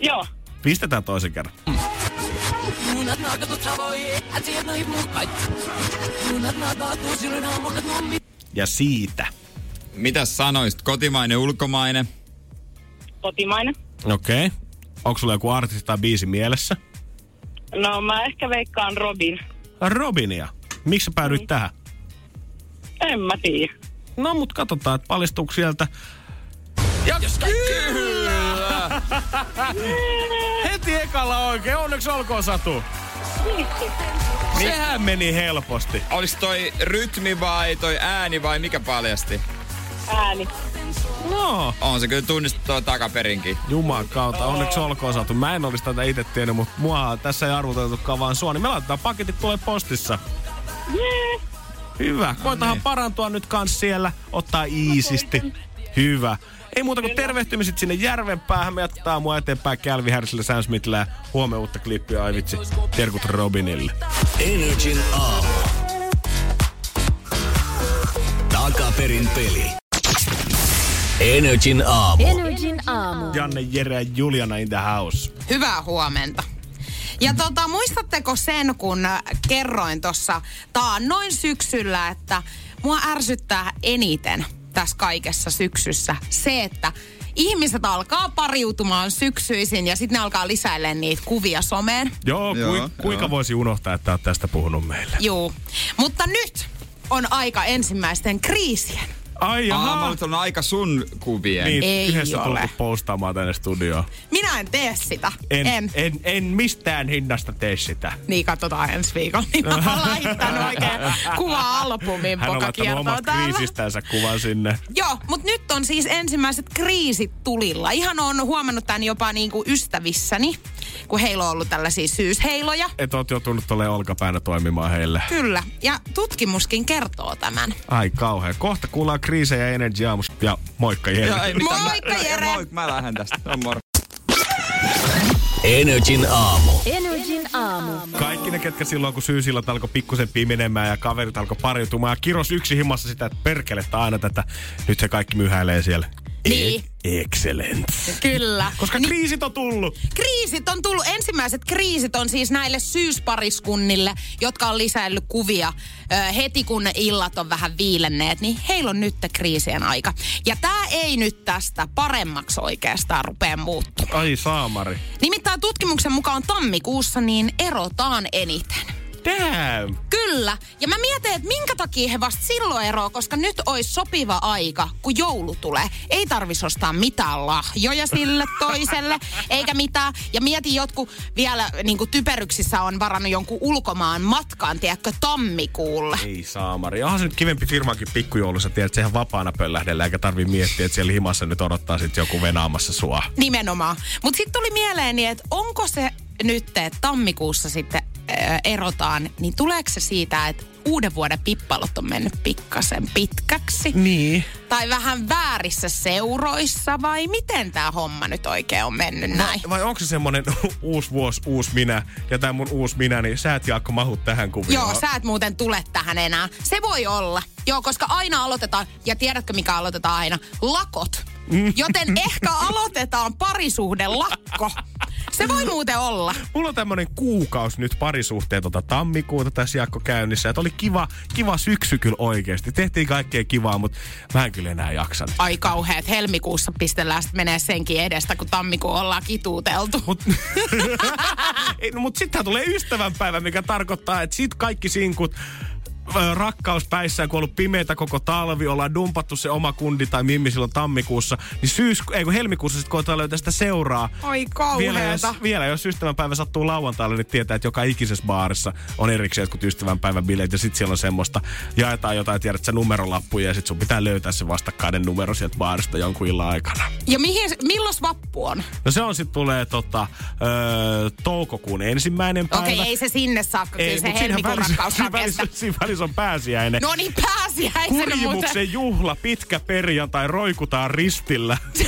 Joo. Pistetään toisen kerran. Ja siitä. Mitä sanoisit? Kotimainen, ulkomainen? Kotimainen. Okei. Okay. Onko sulla joku artisti tai biisi mielessä? No mä ehkä veikkaan Robin. Robinia. Miksi sä päädyit tähän? En mä tiedä. No mut katsotaan, että paljastuuko sieltä. Ja kyllä! Heti ekalla oikein. Onneksi olkoon Satu. Sehän meni helposti. Olis toi rytmi vai toi ääni vai mikä paljasti? Ääni. No, On se kyllä tunnistettu takaperinkin. Juman kautta. Onneksi olkoon Satu. Mä en olisi tätä itse tiennyt, mutta mua tässä ei arvoteltukaan vaan sua. Niin me laitetaan paketit tulee postissa. Hyvä. Koitahan parantua nyt kans siellä. Ottaa iisisti. Hyvä. Ei muuta kuin tervehtymiset sinne järven päähän. Me jatketaan mua eteenpäin Calvin Harrisille, Sam Smithille ja huomenna uutta klippiä. Ai vitsi. Terkut Robinille. Energin aamu. Takaperin peli. Energin aamu. Energin aamu. Janne, Jere ja Juliana in the house. Hyvää huomenta. Ja tota, muistatteko sen, kun kerroin tuossa taannoin syksyllä, että mua ärsyttää eniten tässä kaikessa syksyssä se, että ihmiset alkaa pariutumaan syksyisin ja sitten ne alkaa lisäilemään niitä kuvia someen. Joo, Joo, kui, joo. kuinka voisi unohtaa, että oot tästä puhunut meille? Juu. Mutta nyt on aika ensimmäisten kriisien. Ai Aa, mä jaha. olin aika sun kuvien. Niin, Ei yhdessä ole. postaamaan tänne studioon. Minä en tee sitä. En, en. en, en mistään hinnasta tee sitä. Niin katsotaan ensi viikolla. Niin mä oon laittanut oikein kuva-albumin Hän on laittanut täällä. kriisistänsä kuvan sinne. Joo, mutta nyt on siis ensimmäiset kriisit tulilla. Ihan on huomannut tämän jopa niinku ystävissäni, kun heillä on ollut tällaisia syysheiloja. Et oot joutunut tuolle olkapäänä toimimaan heille. Kyllä, ja tutkimuskin kertoo tämän. Ai kauhea. Kohta kuullaan kriisejä ja Energy aamusta. Ja moikka Jere. Joo, ei mitään. Moikka, mä, Jere. Moi, mä lähden tästä. No, moro. Energin aamu. Energin aamu. Kaikki ne, ketkä silloin, kun syysillat alkoi pikkusen pimenemään ja kaverit alkoi pariutumaan ja kiros yksi himassa sitä, että perkelettä aina tätä. Nyt se kaikki myhäilee siellä. Niin. Excellent. Kyllä. Koska Niin- kriisit on tullut. Kriisit on tullut, ensimmäiset kriisit on siis näille syyspariskunnille, jotka on lisäillyt kuvia ö, heti kun ne illat on vähän viilenneet, niin heillä on nyt kriisien aika. Ja tämä ei nyt tästä paremmaksi oikeastaan rupea muuttumaan. Ai saamari. Nimittäin tutkimuksen mukaan tammikuussa niin erotaan eniten. Damn. Kyllä. Ja mä mietin, että minkä takia he vasta silloin eroa, koska nyt olisi sopiva aika, kun joulu tulee. Ei tarvis ostaa mitään lahjoja sille toiselle, eikä mitään. Ja mietin, jotkut vielä niin kuin typeryksissä on varannut jonkun ulkomaan matkaan, tiedätkö, tammikuulle. Ei saamari. Onhan se nyt kivempi firmankin pikkujoulussa, tiedät, sehän vapaana pöllähdellä, eikä tarvi miettiä, että siellä himassa nyt odottaa sitten joku venaamassa sua. Nimenomaan. Mutta sitten tuli mieleeni, että onko se nyt, tammikuussa sitten erotaan, niin tuleeko se siitä, että uuden vuoden pippalot on mennyt pikkasen pitkäksi? Niin. Tai vähän väärissä seuroissa vai miten tämä homma nyt oikein on mennyt näin? Vai onko se semmonen uusi vuosi, uusi minä, ja tämä mun uusi minä, niin sä et Jaakko mahu tähän kuvioon. Joo, sä et muuten tule tähän enää. Se voi olla. Joo, koska aina aloitetaan, ja tiedätkö mikä aloitetaan aina? Lakot. Joten ehkä aloitetaan parisuhde lakko. Se voi muuten olla. Mulla on tämmönen kuukausi nyt parisuhteen tota tammikuuta tässä Jaakko käynnissä. Et oli kiva, kiva syksy kyllä oikeesti. Tehtiin kaikkea kivaa, mutta mä en kyllä enää jaksanut. Ai kauheet, helmikuussa pistellään sit menee senkin edestä, kun tammikuun ollaan kituuteltu. Mut, Ei, no, mut sittenhän tulee ystävänpäivä, mikä tarkoittaa, että sit kaikki sinkut ö, rakkauspäissään, kun on ollut pimeitä koko talvi, ollaan dumpattu se oma kundi tai mimmi silloin tammikuussa, niin syys, ei kun helmikuussa sitten koetaan löytää sitä seuraa. Oi Vielä jos, kauheeta. vielä jos ystävänpäivä sattuu lauantaille, niin tietää, että joka ikisessä baarissa on erikseen jotkut ystävänpäivän bileet ja sitten siellä on semmoista, jaetaan jotain, tiedät sä numerolappuja ja sitten sun pitää löytää se vastakkainen numero sieltä baarista jonkun illan aikana. Ja mihin, milloin vappu on? No se on sitten tulee tota, ö, toukokuun ensimmäinen päivä. Okei, ei se sinne saakka, kyllä se helmikuun välissä, rakkaus siinä välissä, siinä välissä on pääsiäinen. No niin, pääsiäisenä muuten. Kurjimuksen juhla, pitkä perjantai, roikutaan ristillä.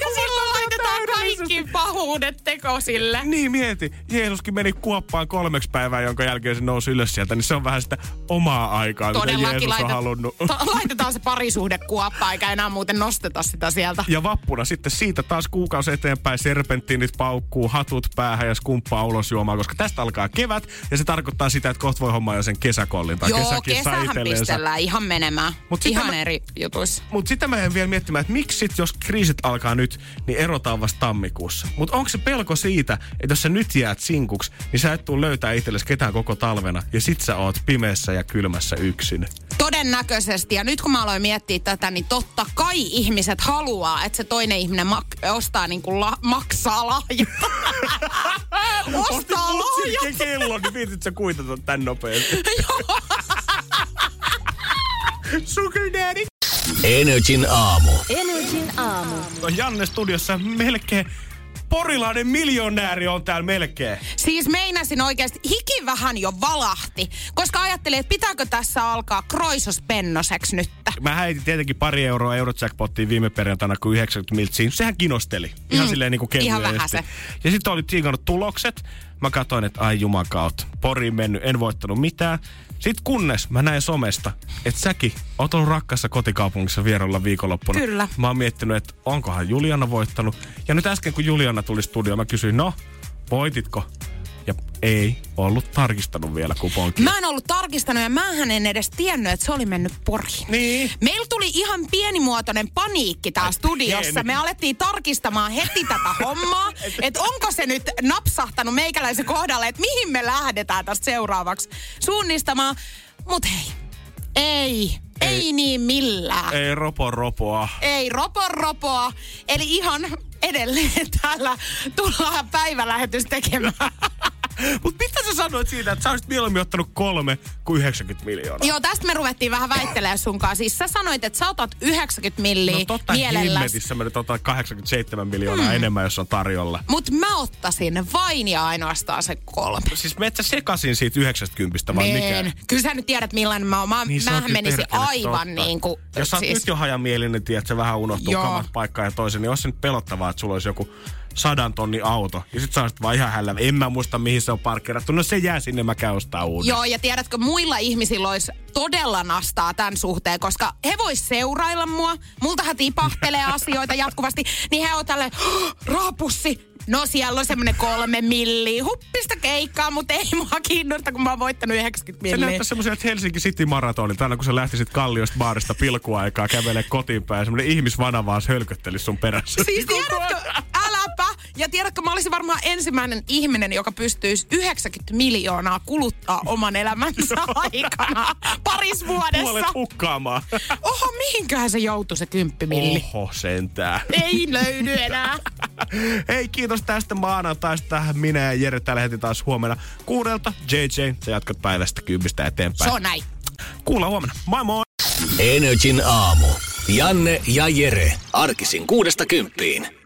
Ja silloin laitetaan kaikki pahuudet tekosille. Niin mieti, Jeesuskin meni kuoppaan kolmeksi päivää, jonka jälkeen se nousi ylös sieltä, niin se on vähän sitä omaa aikaa, mitä Jeesus on laitet, halunnut. to, laitetaan se parisuhde kuoppaan, eikä enää muuten nosteta sitä sieltä. Ja vappuna sitten siitä taas kuukausi eteenpäin serpenttiinit paukkuu, hatut päähän ja skumppaa ulos juomaan, koska tästä alkaa kevät ja se tarkoittaa sitä, että kohta voi hommaa jo sen kesäkollin tai Joo, kesäkin kesähän pistellään ihan menemään. Mut sitä ihan mä- eri jutuissa. Mutta sitten mä en vielä miettimään, että miksi sit, jos kriisit alkaa nyt, niin erotaan vasta tammikuussa. Mutta onko se pelko siitä, että jos sä nyt jäät sinkuksi, niin sä et tuu löytää itsellesi ketään koko talvena ja sit sä oot pimeässä ja kylmässä yksin. Todennäköisesti. Ja nyt kun mä aloin miettiä tätä, niin totta kai ihmiset haluaa, että se toinen ihminen mak- ostaa niin kuin la- maksaa lahjat. ostaa lahjat. kello, niin viitit sä kuitata tän nopeasti. Sugar daddy. Energin aamu. Energin aamu. Janne studiossa melkein porilainen miljonääri on täällä melkein. Siis meinasin oikeasti, hiki vähän jo valahti, koska ajattelin, että pitääkö tässä alkaa kroisospennoseksi nyt. Mä heitin tietenkin pari euroa Eurojackpottiin viime perjantaina, kun 90 miltsiin. Sehän kinosteli. Ihan Mm, silleen niin kuin ihan kevyesti. vähäsen. Ja sitten oli tsiikannut tulokset. Mä katsoin, että ai jumakaut. Poriin mennyt, en voittanut mitään. Sitten kunnes mä näin somesta, että säkin oot ollut rakkassa kotikaupungissa vierellä viikonloppuna. Kyllä. Mä oon miettinyt, että onkohan Juliana voittanut. Ja nyt äsken kun Juliana tuli studioon, mä kysyin, no, voititko? Ja ei ollut tarkistanut vielä kuponkia. Mä en ollut tarkistanut ja mä en edes tiennyt, että se oli mennyt poriin. Niin. Meillä tuli ihan pienimuotoinen paniikki täällä studiossa. pieni. Me alettiin tarkistamaan heti tätä hommaa, että onko se nyt napsahtanut meikäläisen kohdalle, että mihin me lähdetään tästä seuraavaksi suunnistamaan. Mut hei, ei, ei, ei niin millään. Ei ropo ropoa. Ei ropon ropoa. Eli ihan edelleen täällä tullaan päivälähetys tekemään. Mutta mitä sä sanoit siitä, että sä olisit mieluummin ottanut kolme kuin 90 miljoonaa? Joo, tästä me ruvettiin vähän väittelemään sunkaan. Siis sä sanoit, että sä otat 90 milliä No totta mielelläs. himmetissä mä nyt otan 87 miljoonaa hmm. enemmän, jos on tarjolla. Mut mä ottaisin vain ja ainoastaan se kolme. Siis metsä sekasin siitä 90 vai mikä? Kyllä sä nyt tiedät millainen mä oon. Mä, Niin mä menisin aivan totta. niin kuin... Jos sä oot nyt jo hajamielinen, tiedät, että se vähän unohtuu Joo. kamat paikkaan ja toisen, niin olisi se nyt pelottavaa, että sulla olisi joku sadan tonnin auto. Ja sit sä vaan ihan hällä. En mä muista, mihin se on parkkeerattu. No se jää sinne, mä käyn ostaa uuden. Joo, ja tiedätkö, muilla ihmisillä olisi todella nastaa tämän suhteen, koska he vois seurailla mua. Multahan tipahtelee asioita jatkuvasti. Niin he on tälleen, "Oh, raapussi. No siellä on semmonen kolme milliä. Huppista keikkaa, mutta ei mua kiinnosta, kun mä oon voittanut 90 Se milliä. näyttää semmoiselta Helsinki City Marathonilta, aina kun sä lähtisit Kalliosta baarista pilkuaikaa kävelee kotiin päin, semmoinen ihmisvana vaan hölköttelisi sun perässä. Siis tiedätkö, äläpä. Ja tiedätkö, mä olisin varmaan ensimmäinen ihminen, joka pystyisi 90 miljoonaa kuluttaa oman elämänsä aikana paris vuodessa. Puolet hukkaamaan. Oho, mihinköhän se joutui se kymppimilli? Oho, sentään. Ei löydy enää. Hei, kiitos tästä maanantaista. Minä ja Jere täällä heti taas huomenna kuudelta. JJ, sä jatkat päivästä kympistä eteenpäin. Se on näin. Kuullaan huomenna. Moi moi! Energin aamu. Janne ja Jere. Arkisin kuudesta kymppiin.